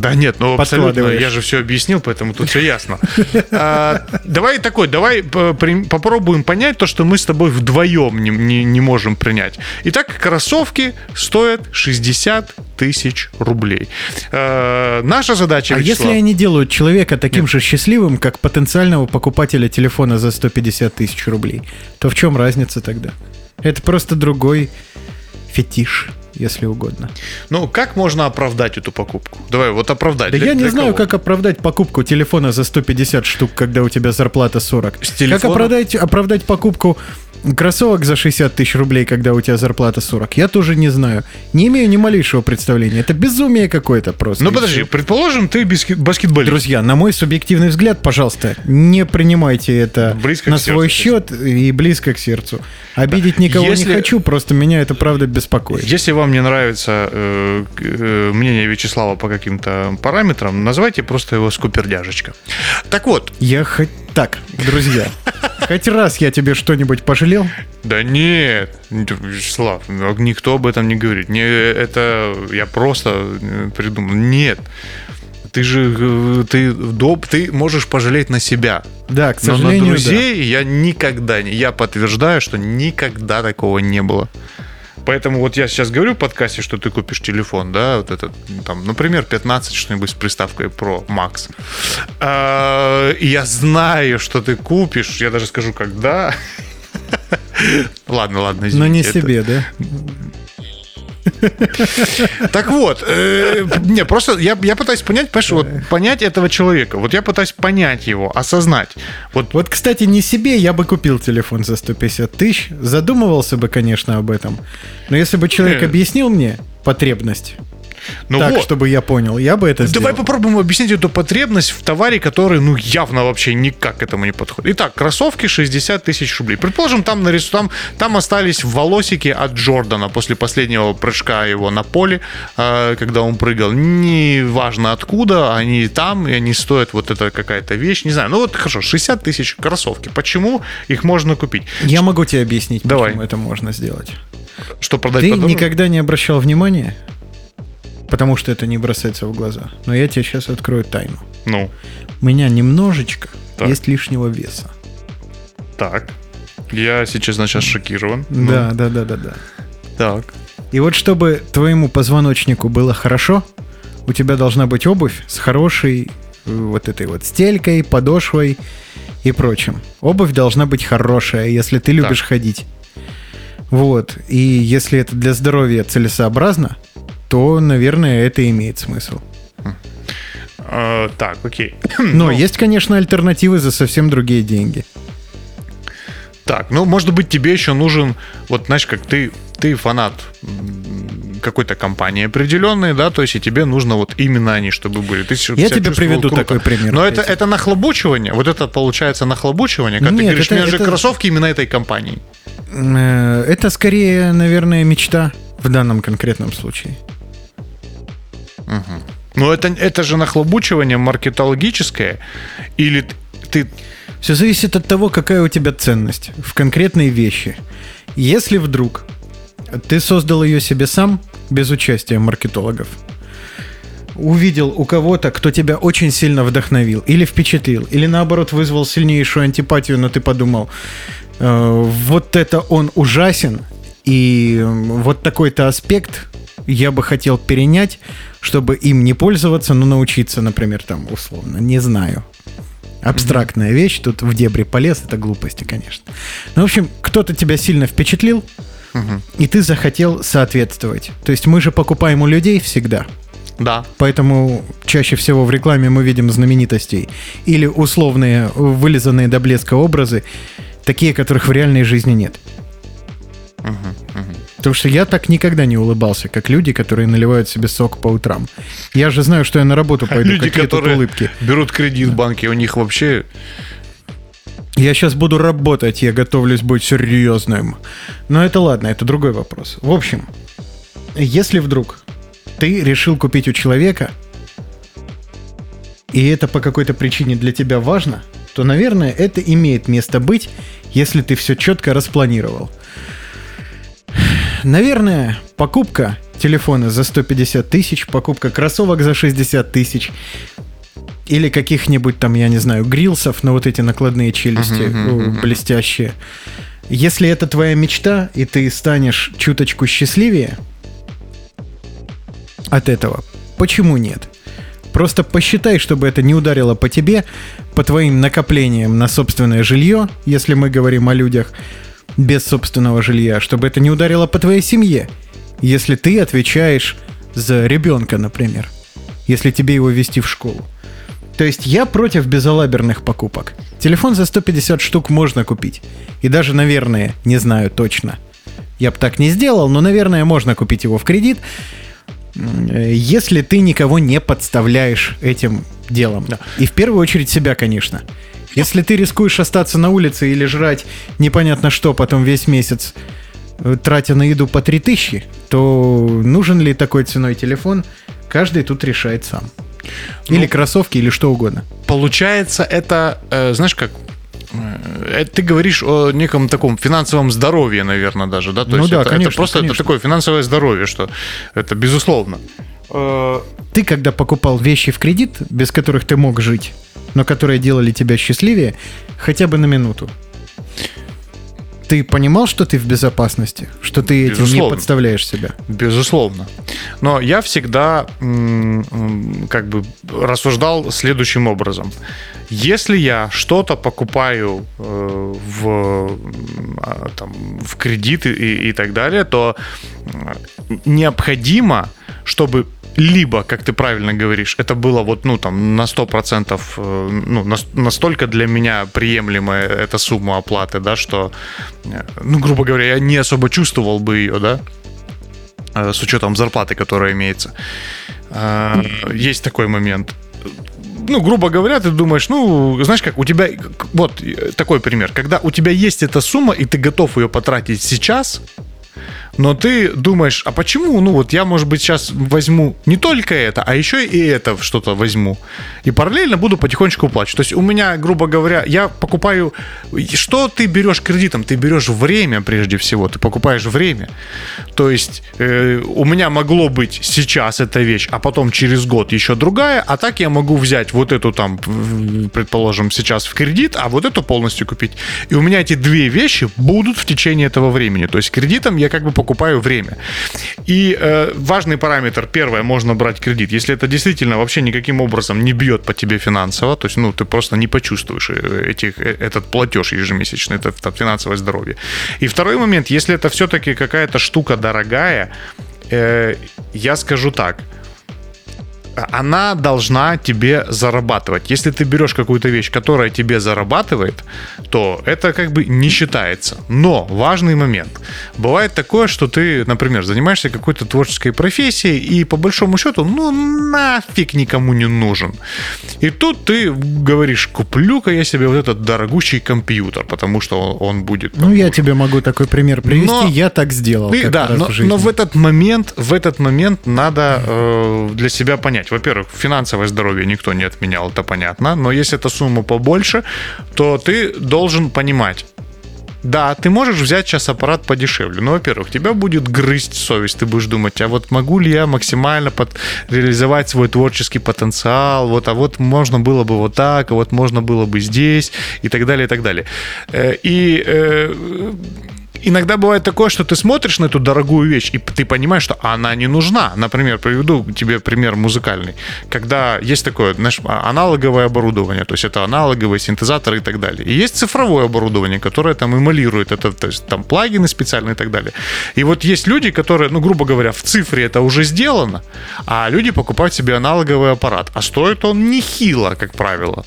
Да нет, ну абсолютно, я же все объяснил, поэтому тут все ясно. А, Давай такой, давай попробуем понять то, что мы с тобой вдвоем не, не- не можем принять. Итак, кроссовки стоят 60 тысяч рублей. А, Наша задача, А Вячеслав, если они делают человека таким же счастливым, как потенциального покупателя телефона за 150 тысяч рублей, то в чем разница тогда? Это просто другой фетиш, если угодно. ну как можно оправдать эту покупку? Давай, вот оправдать. Да Для- я не для знаю, кого? как оправдать покупку телефона за 150 штук, когда у тебя зарплата 40. С телефона? Как оправдать, оправдать покупку кроссовок за 60 тысяч рублей, когда у тебя зарплата 40? Я тоже не знаю. Не имею ни малейшего представления. Это безумие какое-то просто. Ну подожди, предположим, ты баскет- баскетболист. Друзья, на мой субъективный взгляд, пожалуйста, не принимайте это Близко на свой сердцу, счет и близко к сердцу. Обидеть никого Если- не хочу, просто меня это правда беспокоит. Если вам не нравится э, э, мнение Вячеслава по каким-то параметрам, называйте просто его скупердяжечка. Так вот, Я хоть так, друзья, хоть раз я тебе что-нибудь пожалел? да нет, Вячеслав, ну, никто об этом не говорит. Не, это я просто э, придумал. Нет. Ты же э, ты, доб, ты можешь пожалеть на себя. Да, к Но на сожалению, да. друзей я никогда не. Я подтверждаю, что никогда такого не было. Поэтому вот я сейчас говорю в подкасте, что ты купишь телефон, да, вот этот, там, например, 15 что-нибудь с приставкой Pro Max. А, я знаю, что ты купишь, я даже скажу, когда. Ладно, ладно, Но извините. не это- себе, да? Так вот, э, не, просто я, я пытаюсь понять, понимаешь, вот понять этого человека. Вот я пытаюсь понять его, осознать. Вот Вот, кстати, не себе я бы купил телефон за 150 тысяч. Задумывался бы, конечно, об этом. Но если бы человек Э. объяснил мне потребность, ну так, вот. чтобы я понял, я бы это сделал. Давай попробуем объяснить эту потребность в товаре, который, ну, явно вообще никак к этому не подходит. Итак, кроссовки 60 тысяч рублей. Предположим, там, нарису, там, там остались волосики от Джордана после последнего прыжка его на поле, э, когда он прыгал. Неважно откуда, они там, и они стоят вот эта какая-то вещь. Не знаю, ну вот хорошо, 60 тысяч кроссовки. Почему их можно купить? Я могу тебе объяснить, Давай. почему это можно сделать. Что продать Ты подороже? никогда не обращал внимания, потому что это не бросается в глаза. Но я тебе сейчас открою тайну. Ну, У меня немножечко Так. есть лишнего веса. так. Я, честно, сейчас шокирован. Ну, Да, да, да, да, да. Так. И вот чтобы твоему позвоночнику было хорошо, у тебя должна быть обувь с хорошей э, вот этой вот стелькой, подошвой и прочим. Обувь должна быть хорошая, если ты любишь ходить. Вот. И если это для здоровья целесообразно, то, наверное, это имеет смысл. Э, так, окей. Но Ну, есть, конечно, альтернативы за совсем другие деньги. Так, ну, может быть, тебе еще нужен, вот, знаешь, как ты, ты фанат какой-то компании определенной, да, то есть и тебе нужно вот именно они, чтобы были. Ты Я тебе приведу круто. такой пример. Но это, это нахлобучивание, вот это получается нахлобучивание, когда ты Нет, говоришь, это- мне же это- кроссовки именно этой компании. Э, Это скорее, наверное, мечта в данном конкретном случае. Но это, это же нахлобучивание маркетологическое, или ты... Все зависит от того, какая у тебя ценность в конкретной вещи. Если вдруг ты создал ее себе сам, без участия маркетологов, увидел у кого-то, кто тебя очень сильно вдохновил или впечатлил, или наоборот вызвал сильнейшую антипатию, но ты подумал, э, вот это он ужасен, и вот такой-то аспект я бы хотел перенять, чтобы им не пользоваться, но научиться, например, там, условно, не знаю. Абстрактная вещь, тут в дебри полез, это глупости, конечно. Ну, в общем, кто-то тебя сильно впечатлил, и ты захотел соответствовать. То есть мы же покупаем у людей всегда. Да. Поэтому чаще всего в рекламе мы видим знаменитостей или условные, вылизанные до блеска образы, такие, которых в реальной жизни нет. Потому что я так никогда не улыбался, как люди, которые наливают себе сок по утрам. Я же знаю, что я на работу пойду, Люди, какие тут которые улыбки. берут кредит в банке, у них вообще... Я сейчас буду работать, я готовлюсь быть серьезным. Но это ладно, это другой вопрос. В общем, если вдруг ты решил купить у человека, и это по какой-то причине для тебя важно, то, наверное, это имеет место быть, если ты все четко распланировал. Наверное, покупка телефона за 150 тысяч, покупка кроссовок за 60 тысяч, или каких-нибудь там, я не знаю, грилсов на вот эти накладные челюсти блестящие. Если это твоя мечта, и ты станешь чуточку счастливее от этого, почему нет? Просто посчитай, чтобы это не ударило по тебе, по твоим накоплениям на собственное жилье, если мы говорим о людях без собственного жилья, чтобы это не ударило по твоей семье, если ты отвечаешь за ребенка, например, если тебе его вести в школу. То есть я против безалаберных покупок. Телефон за 150 штук можно купить. И даже, наверное, не знаю точно. Я бы так не сделал, но, наверное, можно купить его в кредит, если ты никого не подставляешь этим делом. И в первую очередь себя, конечно. Если ты рискуешь остаться на улице или жрать непонятно что потом весь месяц, э, тратя на еду по 3000, то нужен ли такой ценой телефон, каждый тут решает сам. Или Ну, кроссовки, или что угодно. Получается, это, э, знаешь как, э, это ты говоришь о неком таком финансовом здоровье, наверное, даже, да? То Ну есть да, это, конечно, это просто конечно. Это такое финансовое здоровье, что это безусловно. Э, Ты, когда покупал вещи в кредит, без которых ты мог жить, но которые делали тебя счастливее, хотя бы на минуту, ты понимал, что ты в безопасности? Что ты этим не Безусловно. подставляешь себя? Безусловно. Но я всегда как бы рассуждал следующим образом. Если я что-то покупаю э, в, а, там, в кредит и, и так далее, то необходимо, чтобы либо, как ты правильно говоришь, это было вот, ну, там, на 100%, э, ну, нас- настолько для меня приемлемая эта сумма оплаты, да, что, э, ну, грубо говоря, я не особо чувствовал бы ее, да, э, с учетом зарплаты, которая имеется. Есть такой момент. Ну, грубо говоря, ты думаешь, ну, знаешь как, у тебя, вот такой пример, когда у тебя есть эта сумма, и ты готов ее потратить сейчас, но ты думаешь, а почему, ну вот я, может быть, сейчас возьму не только это, а еще и это что-то возьму. И параллельно буду потихонечку уплачивать. То есть у меня, грубо говоря, я покупаю... Что ты берешь кредитом? Ты берешь время прежде всего. Ты покупаешь время. То есть э, у меня могло быть сейчас эта вещь, а потом через год еще другая, а так я могу взять вот эту там, предположим, сейчас в кредит, а вот эту полностью купить. И у меня эти две вещи будут в течение этого времени. То есть кредитом я как бы покупаю время. И э, важный параметр, первое, можно брать кредит, если это действительно вообще никаким образом не бьет по тебе финансово, то есть, ну, ты просто не почувствуешь э, этих, э, этот платеж ежемесячный, это, это финансовое здоровье. И второй момент, если это все-таки какая-то штука дорогая, э, я скажу так, она должна тебе зарабатывать. Если ты берешь какую-то вещь, которая тебе зарабатывает, то это как бы не считается. Но важный момент. Бывает такое, что ты, например, занимаешься какой-то творческой профессией и по большому счету, ну нафиг никому не нужен. И тут ты говоришь, куплю-ка я себе вот этот дорогущий компьютер, потому что он, он будет... Ну, я тебе могу такой пример привести. Но- Я так сделал. Ты- да, но, в но в этот момент, в этот момент надо э, для себя понять. Во-первых, финансовое здоровье никто не отменял, это понятно. Но если эта сумма побольше, то ты должен понимать. Да, ты можешь взять сейчас аппарат подешевле. Но, во-первых, тебя будет грызть совесть. Ты будешь думать, а вот могу ли я максимально под... реализовать свой творческий потенциал? Вот, а вот можно было бы вот так, а вот можно было бы здесь, и так далее, и так далее. Э, И э, иногда бывает такое, что ты смотришь на эту дорогую вещь, и ты понимаешь, что она не нужна. Например, приведу тебе пример музыкальный. Когда есть такое, знаешь, а, аналоговое оборудование, то есть это аналоговые синтезаторы и так далее. И есть цифровое оборудование, которое там эмалирует это, то есть там плагины специальные и так далее. И вот есть люди, которые, ну, грубо говоря, в цифре это уже сделано, а люди покупают себе аналоговый аппарат. А стоит он нехило, как правило.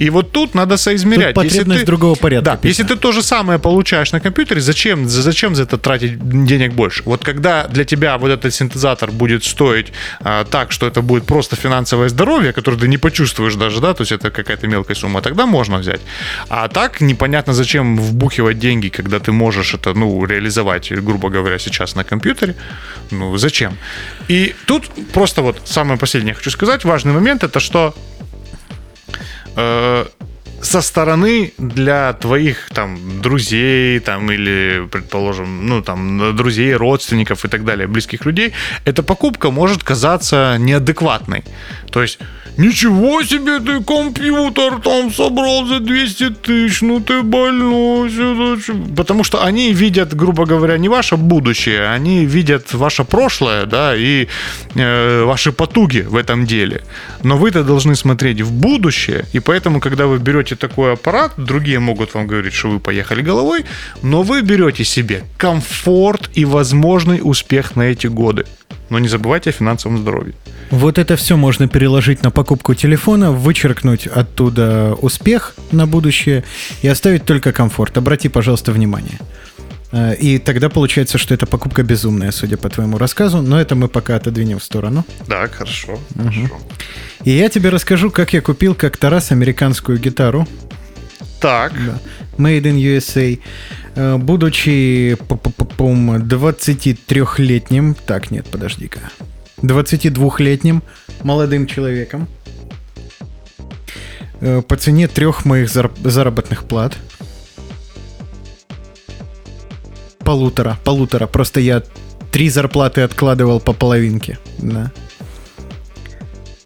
И вот тут надо соизмерять. Тут потребность ты, другого порядка. Да, если ты то же самое получаешь на компьютере, зачем, зачем за это тратить денег больше? Вот когда для тебя вот этот синтезатор будет стоить а, так, что это будет просто финансовое здоровье, которое ты не почувствуешь даже, да, то есть это какая-то мелкая сумма, тогда можно взять. А так непонятно, зачем вбухивать деньги, когда ты можешь это, ну, реализовать, грубо говоря, сейчас на компьютере. Ну, зачем? И тут просто вот самое последнее хочу сказать, важный момент, это что э, со стороны для твоих там друзей там или предположим ну там друзей родственников и так далее близких людей эта покупка может казаться неадекватной то есть Ничего себе ты компьютер там собрал за 200 тысяч, ну ты больной. Потому что они видят, грубо говоря, не ваше будущее, они видят ваше прошлое, да, и э, ваши потуги в этом деле. Но вы-то должны смотреть в будущее, и поэтому, когда вы берете такой аппарат, другие могут вам говорить, что вы поехали головой, но вы берете себе комфорт и возможный успех на эти годы. Но не забывайте о финансовом здоровье. Вот это все можно переложить на покупку телефона, вычеркнуть оттуда успех на будущее и оставить только комфорт. Обрати, пожалуйста, внимание. Э, и тогда получается, что эта покупка безумная, судя по твоему рассказу, но это мы пока отодвинем в сторону. Да, хорошо. Угу. хорошо. И я тебе расскажу, как я купил как-то раз американскую гитару. Так. Да. Made in USA. Э, будучи 23-летним... Так, нет, подожди-ка. 22-летним молодым человеком э, по цене трех моих заработных плат. Полутора, полутора. Просто я три зарплаты откладывал по половинке. Да.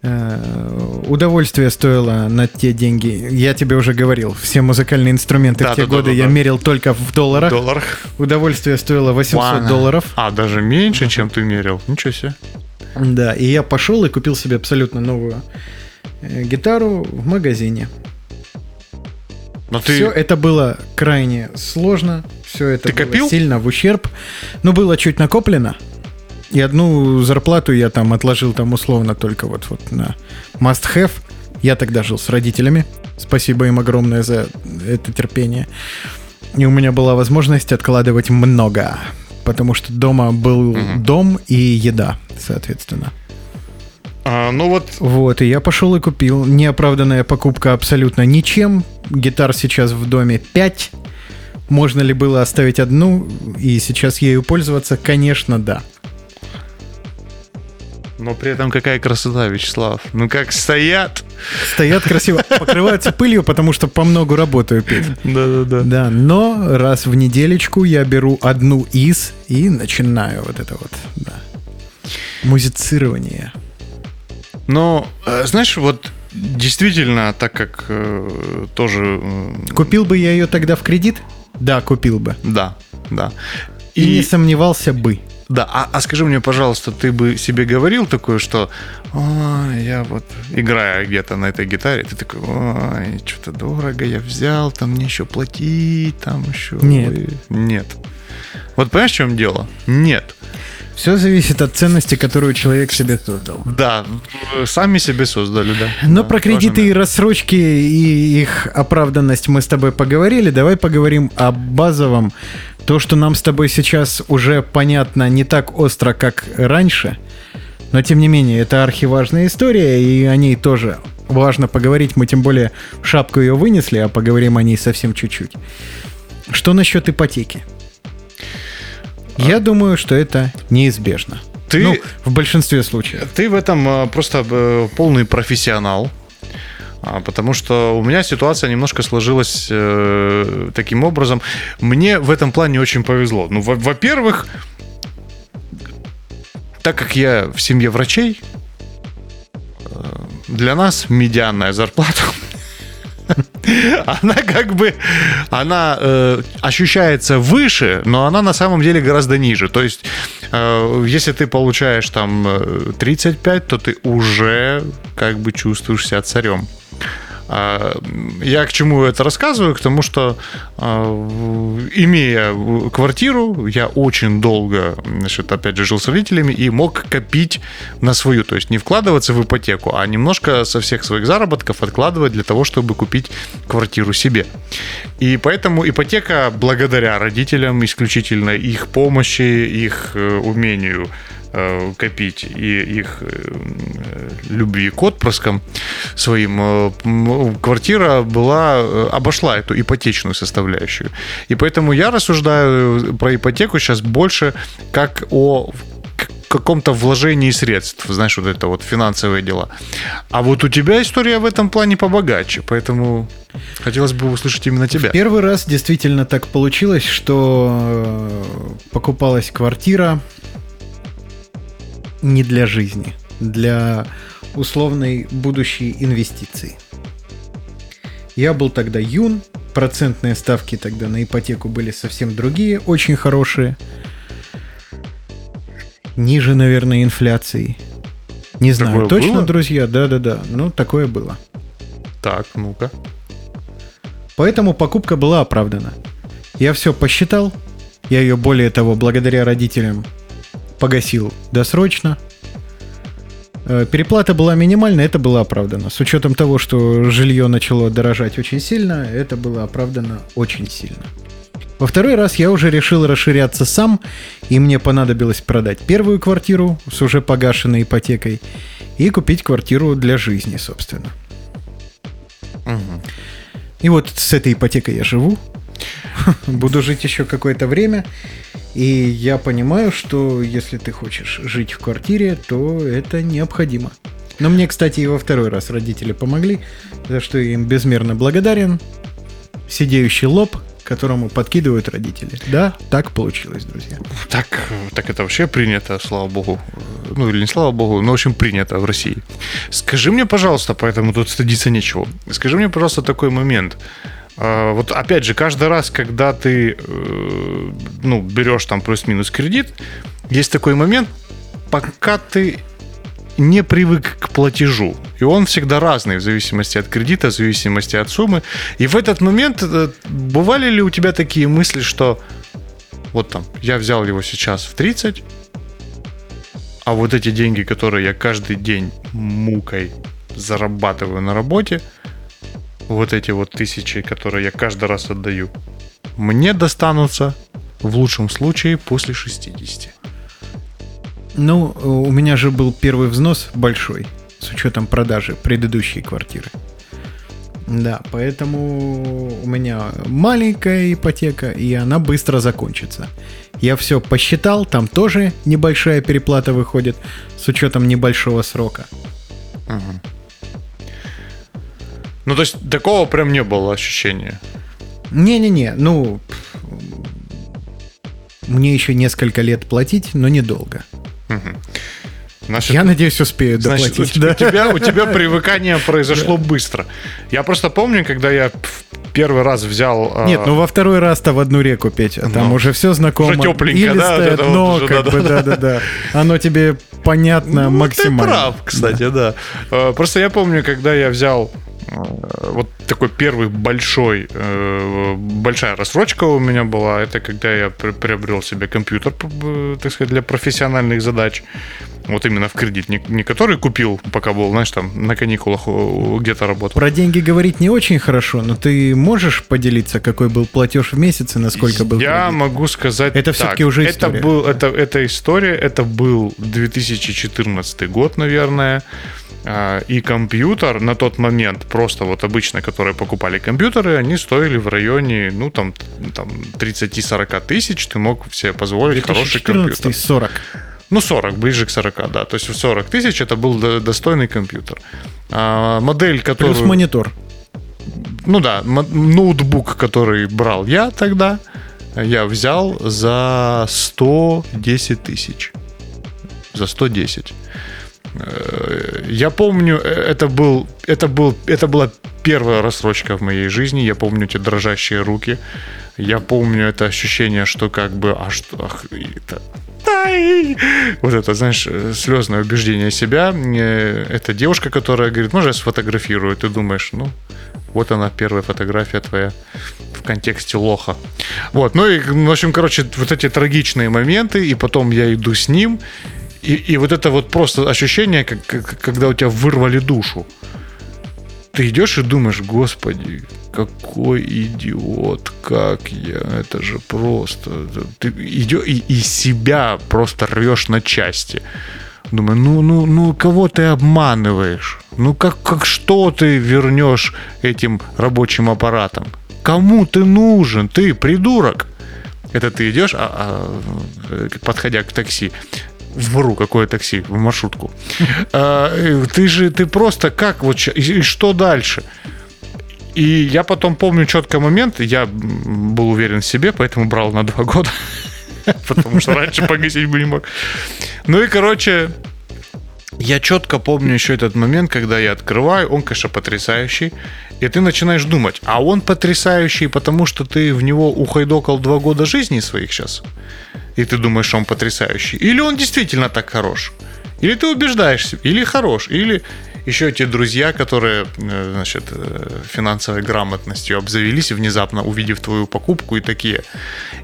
Э, удовольствие стоило на те деньги. Я тебе уже говорил, все музыкальные инструменты да, в те да, годы да, я мерил только в долларах. долларах. Удовольствие стоило 800 Ладно. долларов. А, даже меньше, чем ты мерил. Ничего себе. Да, и я пошел и купил себе абсолютно новую э, гитару в магазине. Но ты... Все это было крайне сложно, все это ты копил? сильно в ущерб, но было чуть накоплено. И одну зарплату я там отложил там условно только вот, вот на must have. Я тогда жил с родителями. Спасибо им огромное за это терпение. И у меня была возможность откладывать много потому что дома был угу. дом и еда, соответственно. А, ну вот. Вот, и я пошел и купил. Неоправданная покупка абсолютно ничем. Гитар сейчас в доме 5. Можно ли было оставить одну и сейчас ею пользоваться? Конечно, да. Но при этом какая красота, Вячеслав. Ну как стоят. Стоят красиво. Покрываются пылью, потому что по много работаю петь. Да-да-да. Да, но раз в неделечку я беру одну из и начинаю вот это вот, да. Музицирование. Но, э, знаешь, вот действительно, так как э, тоже... Э, купил бы я ее тогда в кредит? Да, купил бы. Да, да. И, и не сомневался бы. Да, а, а скажи мне, пожалуйста, ты бы себе говорил такое, что я вот играя где-то на этой гитаре, ты такой, ой, что-то дорого я взял, там мне еще платить, там еще... Нет. Нет. Вот понимаешь, в чем дело? Нет. Все зависит от ценности, которую человек себе создал. Да, сами себе создали, да. Но да, про кредиты и рассрочки и их оправданность мы с тобой поговорили. Давай поговорим о базовом то, что нам с тобой сейчас уже понятно не так остро, как раньше, но тем не менее, это архиважная история, и о ней тоже важно поговорить. Мы тем более шапку ее вынесли, а поговорим о ней совсем чуть-чуть. Что насчет ипотеки? Я думаю, что это неизбежно. Ты, ну, в большинстве случаев. Ты в этом э, просто э, полный профессионал. А, потому что у меня ситуация немножко сложилась э, таким образом. Мне в этом плане очень повезло. Ну, во-первых, так как я в семье врачей, э, для нас медианная зарплата она как бы, она э, ощущается выше, но она на самом деле гораздо ниже. То есть, э, если ты получаешь там 35, э, то ты уже как бы чувствуешь себя царем. А, я к чему это рассказываю? К тому, что а, имея квартиру, я очень долго, значит, опять же, жил с родителями и мог копить на свою. То есть не вкладываться в ипотеку, а немножко со всех своих заработков откладывать для того, чтобы купить квартиру себе. И поэтому ипотека, благодаря родителям, исключительно их помощи, их э, умению копить и их э, любви к отпрыскам своим, э, квартира была, обошла эту ипотечную составляющую. И поэтому я рассуждаю про ипотеку сейчас больше как о каком-то вложении средств, знаешь, вот это вот финансовые дела. А вот у тебя история в этом плане побогаче, поэтому хотелось бы услышать именно тебя. Первый раз действительно так получилось, что покупалась квартира, не для жизни, для условной будущей инвестиции. Я был тогда юн, процентные ставки тогда на ипотеку были совсем другие, очень хорошие. Ниже, наверное, инфляции. Не знаю, такое точно, было? друзья, да-да-да, ну такое было. Так, ну-ка. Поэтому покупка была оправдана. Я все посчитал, я ее более того, благодаря родителям погасил досрочно. Э, переплата была минимальная, это было оправдано. С учетом того, что жилье начало дорожать очень сильно, это было оправдано очень сильно. Во второй раз я уже решил расширяться сам, и мне понадобилось продать первую квартиру с уже погашенной ипотекой и купить квартиру для жизни, собственно. Угу. И вот с этой ипотекой я живу. Буду жить еще какое-то время. И я понимаю, что если ты хочешь жить в квартире, то это необходимо. Но мне, кстати, и во второй раз родители помогли, за что я им безмерно благодарен. Сидеющий лоб, которому подкидывают родители. Да, так получилось, друзья. Так, так это вообще принято, слава богу. Ну, или не слава богу, но очень принято в России. Скажи мне, пожалуйста, поэтому тут стыдиться нечего. Скажи мне, пожалуйста, такой момент. А, вот опять же, каждый раз, когда ты э, ну, берешь там плюс-минус кредит, есть такой момент, пока ты не привык к платежу. И он всегда разный в зависимости от кредита, в зависимости от суммы. И в этот момент э, бывали ли у тебя такие мысли, что вот там, я взял его сейчас в 30, а вот эти деньги, которые я каждый день мукой зарабатываю на работе, вот эти вот тысячи, которые я каждый раз отдаю, мне достанутся в лучшем случае после 60. Ну, у меня же был первый взнос большой, с учетом продажи предыдущей квартиры. Да, поэтому у меня маленькая ипотека, и она быстро закончится. Я все посчитал, там тоже небольшая переплата выходит с учетом небольшого срока. Угу. Ну, то есть такого прям не было ощущения. Не-не-не, ну, мне еще несколько лет платить, но недолго. Угу. Значит, Я надеюсь, успею доплатить. Значит, да. у, тебя, у тебя привыкание произошло быстро. Я просто помню, когда я первый раз взял... А, Нет, ну во второй раз-то в одну реку петь, а там ну, уже все знакомо. Уже тепленько, да? Это дно, уже, как да, бы, да-да-да. Оно тебе понятно ну, максимально. Ты прав, кстати, да. да. А, просто я помню, когда я взял Э, вот такой первый большой, э, большая рассрочка у меня была, это когда я приобрел себе компьютер, так сказать, для профессиональных задач. Вот именно в кредит, не, не который купил, пока был, знаешь, там на каникулах где-то работал. Про деньги говорить не очень хорошо, но ты можешь поделиться, какой был платеж в месяц и насколько был Я кредит? могу сказать Это все-таки уже история. Это, был, это, это история, это был 2014 год, наверное. А, и компьютер на тот момент, просто вот обычно, которые покупали компьютеры, они стоили в районе, ну, там, там 30-40 тысяч, ты мог себе позволить хороший компьютер. 40. Ну, 40, ближе к 40, да. То есть 40 тысяч это был достойный компьютер. А, модель, которую... Плюс монитор. Ну да, ноутбук, который брал я тогда, я взял за 110 тысяч. За 110. Э, я помню, э, это был, это был, это была первая рассрочка в моей жизни. Я помню эти дрожащие руки. Я помню это ощущение, что как бы, а что, ах, это! Вот это, знаешь, слезное убеждение себя. Э, Это девушка, которая говорит, можно я сфотографирую? Ты думаешь, ну, вот она, первая фотография твоя в контексте лоха. Вот, ну и, в общем, короче, вот эти трагичные моменты, и потом я иду с ним, и, и вот это вот просто ощущение, как, как- когда у тебя вырвали душу. Ты идешь и думаешь, господи, какой идиот, как я, это же просто... Ты идешь и, и себя просто рвешь на части. Думаю, ну, ну, ну, кого ты обманываешь? Ну, как, как что ты вернешь этим рабочим аппаратом? Кому ты нужен? Ты придурок. Это ты идешь, а, а, подходя к такси, вру, какое такси, в маршрутку. А, э, Ты же, ты просто как, вот, и что дальше? И я потом помню четко момент, я был уверен в себе, поэтому брал на два года, потому что раньше погасить бы не мог. Ну и, короче, я четко помню еще этот момент, когда я открываю, он, конечно, потрясающий, и ты начинаешь думать, а он потрясающий, потому что ты в него ухайдокал два года жизни своих сейчас, и ты думаешь, что он потрясающий, или он действительно так хорош, или ты убеждаешься, или хорош, или еще эти друзья, которые, э, значит, э, финансовой грамотностью обзавелись, внезапно увидев твою покупку и такие,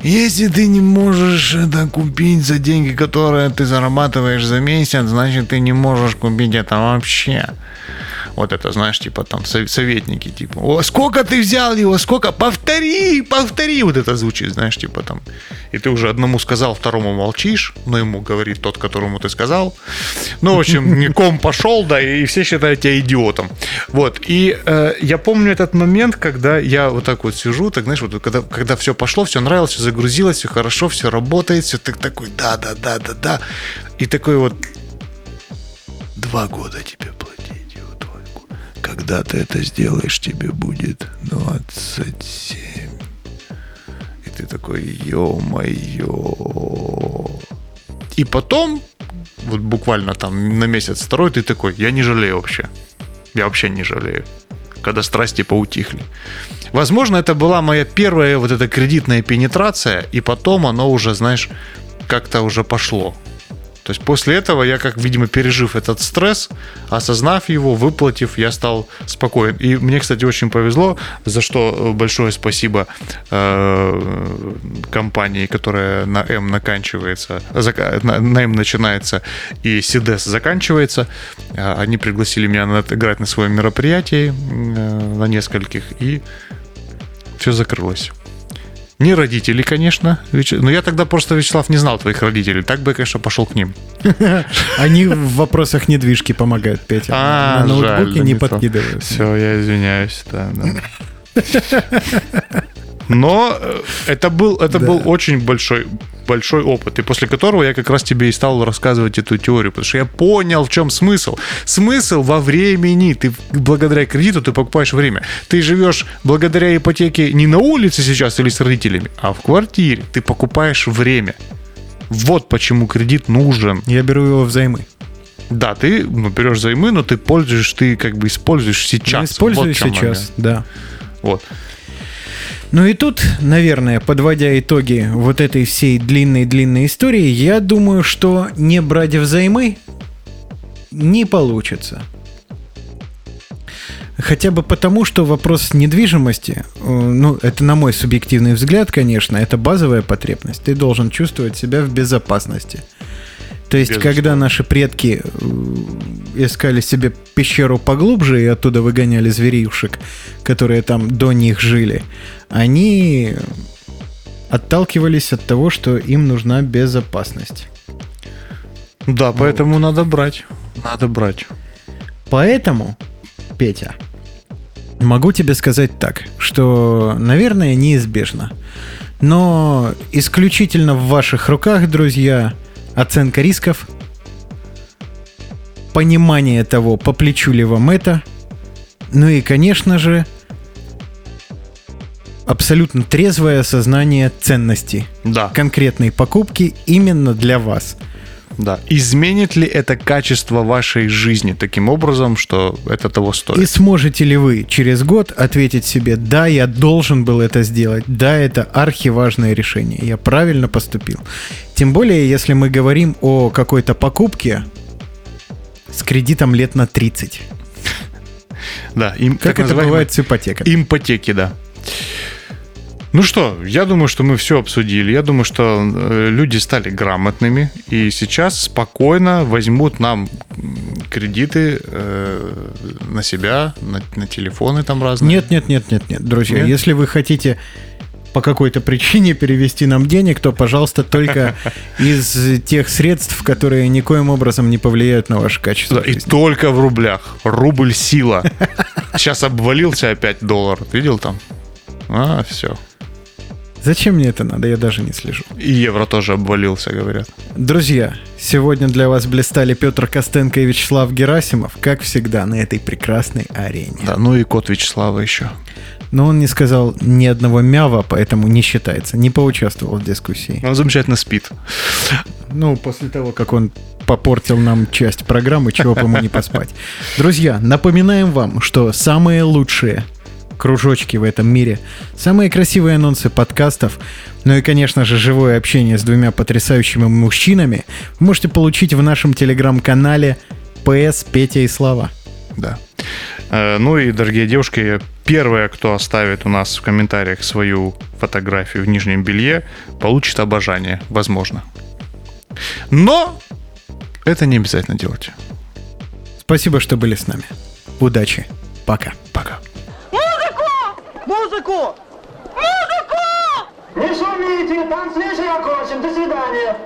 если ты не можешь это купить за деньги, которые ты зарабатываешь за месяц, значит, ты не можешь купить это вообще. Вот это, знаешь, типа там сов- советники, типа, о, сколько ты взял его, сколько, повтори, повтори, вот это звучит, знаешь, типа там. И ты уже одному сказал, второму молчишь, но ему говорит тот, которому ты сказал. Ну, в общем, ком пошел, да, и все считают тебя идиотом. Вот, и э, я помню этот момент, когда я вот так вот сижу, так, знаешь, вот когда, когда все пошло, все нравилось, все загрузилось, все хорошо, все работает, все ты такой, да, да, да, да, да. И такой вот, два года тебе платить двойку. Когда ты это сделаешь, тебе будет 27. И ты такой, ё-моё. И потом, вот буквально там на месяц второй, ты такой, я не жалею вообще. Я вообще не жалею. Когда страсти поутихли. Возможно, это была моя первая вот эта кредитная пенетрация, и потом оно уже, знаешь, как-то уже пошло. То есть после этого я, как, видимо, пережив этот стресс, осознав его, выплатив, я стал спокоен. И мне, кстати, очень повезло, за что большое спасибо э, компании, которая на М наканчивается, на, на М начинается и Сидес заканчивается. Э, Они пригласили меня на, играть на своем мероприятии, э, на нескольких, и все закрылось. Не родители, конечно. Вяче- Но я тогда просто, Вячеслав, не знал твоих родителей. Так бы я, конечно, пошел к ним. Они в вопросах недвижки помогают, Петя. А, На ноутбуке не подкидывают. Все, я извиняюсь, да, да. Но э, это был, это Да. был очень большой, большой опыт, и после которого я как раз тебе и стал рассказывать эту теорию, потому что я понял, в чем смысл. Смысл во времени. Ты благодаря кредиту ты покупаешь время. Ты живешь благодаря ипотеке не на улице сейчас или с родителями, а в квартире. Ты покупаешь время. Вот почему кредит нужен. Я беру его взаймы. Да, ты ну, берешь займы, но ты пользуешь, ты как бы используешь сейчас. Я использую Вот сейчас, момент. да. Вот. Ну и тут, наверное, подводя итоги вот этой всей длинной-длинной истории, я думаю, что не брать взаймы не получится. Хотя бы потому, что вопрос недвижимости, э, ну, это на мой субъективный взгляд, конечно, это базовая потребность. Ты должен чувствовать себя в безопасности. То есть, Безусловно. когда наши предки э, искали себе пещеру поглубже и оттуда выгоняли зверюшек, которые там до них жили, они отталкивались от того, что им нужна безопасность. Да, поэтому надо брать. Надо брать. Поэтому, Петя, могу тебе сказать так, что, наверное, неизбежно. Но исключительно в ваших руках, друзья, оценка рисков, понимание того, по плечу ли вам это, ну и, конечно же, абсолютно трезвое осознание ценности Да. конкретной покупки именно для вас. Да. Изменит ли это качество вашей жизни таким образом, что это того стоит? И сможете ли вы через год ответить себе, да, я должен был это сделать, да, это архиважное решение, я правильно поступил. Тем более, если мы говорим о какой-то покупке с кредитом лет на 30. Да, им, Как это называемые бывает с ипотекой. Ипотеки, да. Ну что, я думаю, что мы все обсудили. Я думаю, что э, люди стали грамотными и сейчас спокойно возьмут нам кредиты э, на себя, на, на телефоны там разные. Нет, нет, нет, нет, нет, друзья, Нет? если вы хотите по какой-то причине перевести нам денег, то, пожалуйста, только из тех средств, которые никоим образом не повлияют на ваше качество и жизни. только в рублях. Рубль сила. Сейчас обвалился опять доллар. Видел там? А, все. Зачем мне это надо? Я даже не слежу. И евро тоже обвалился, говорят. Друзья, сегодня для вас блистали Петр Костенко и Вячеслав Герасимов, как всегда, на этой прекрасной арене. Да, ну и кот Вячеслава еще. Но он не сказал ни одного мява, поэтому не считается, не поучаствовал в дискуссии. Он замечательно спит. Ну, после того, как он попортил нам часть программы, чего бы ему не поспать. Друзья, напоминаем вам, что самые лучшие кружочки в этом мире, самые красивые анонсы подкастов, ну и, конечно же, живое общение с двумя потрясающими мужчинами вы можете получить в нашем телеграм-канале PS Петя и Слава. Да. Э, Ну и, дорогие девушки, первая, кто оставит у нас в комментариях свою фотографию в нижнем белье, получит обожание, возможно. Но это не обязательно делать. Спасибо, что были с нами. Удачи. Пока. Пока. Музыку! Музыку! Не шумите, танц вечер окончен. До свидания.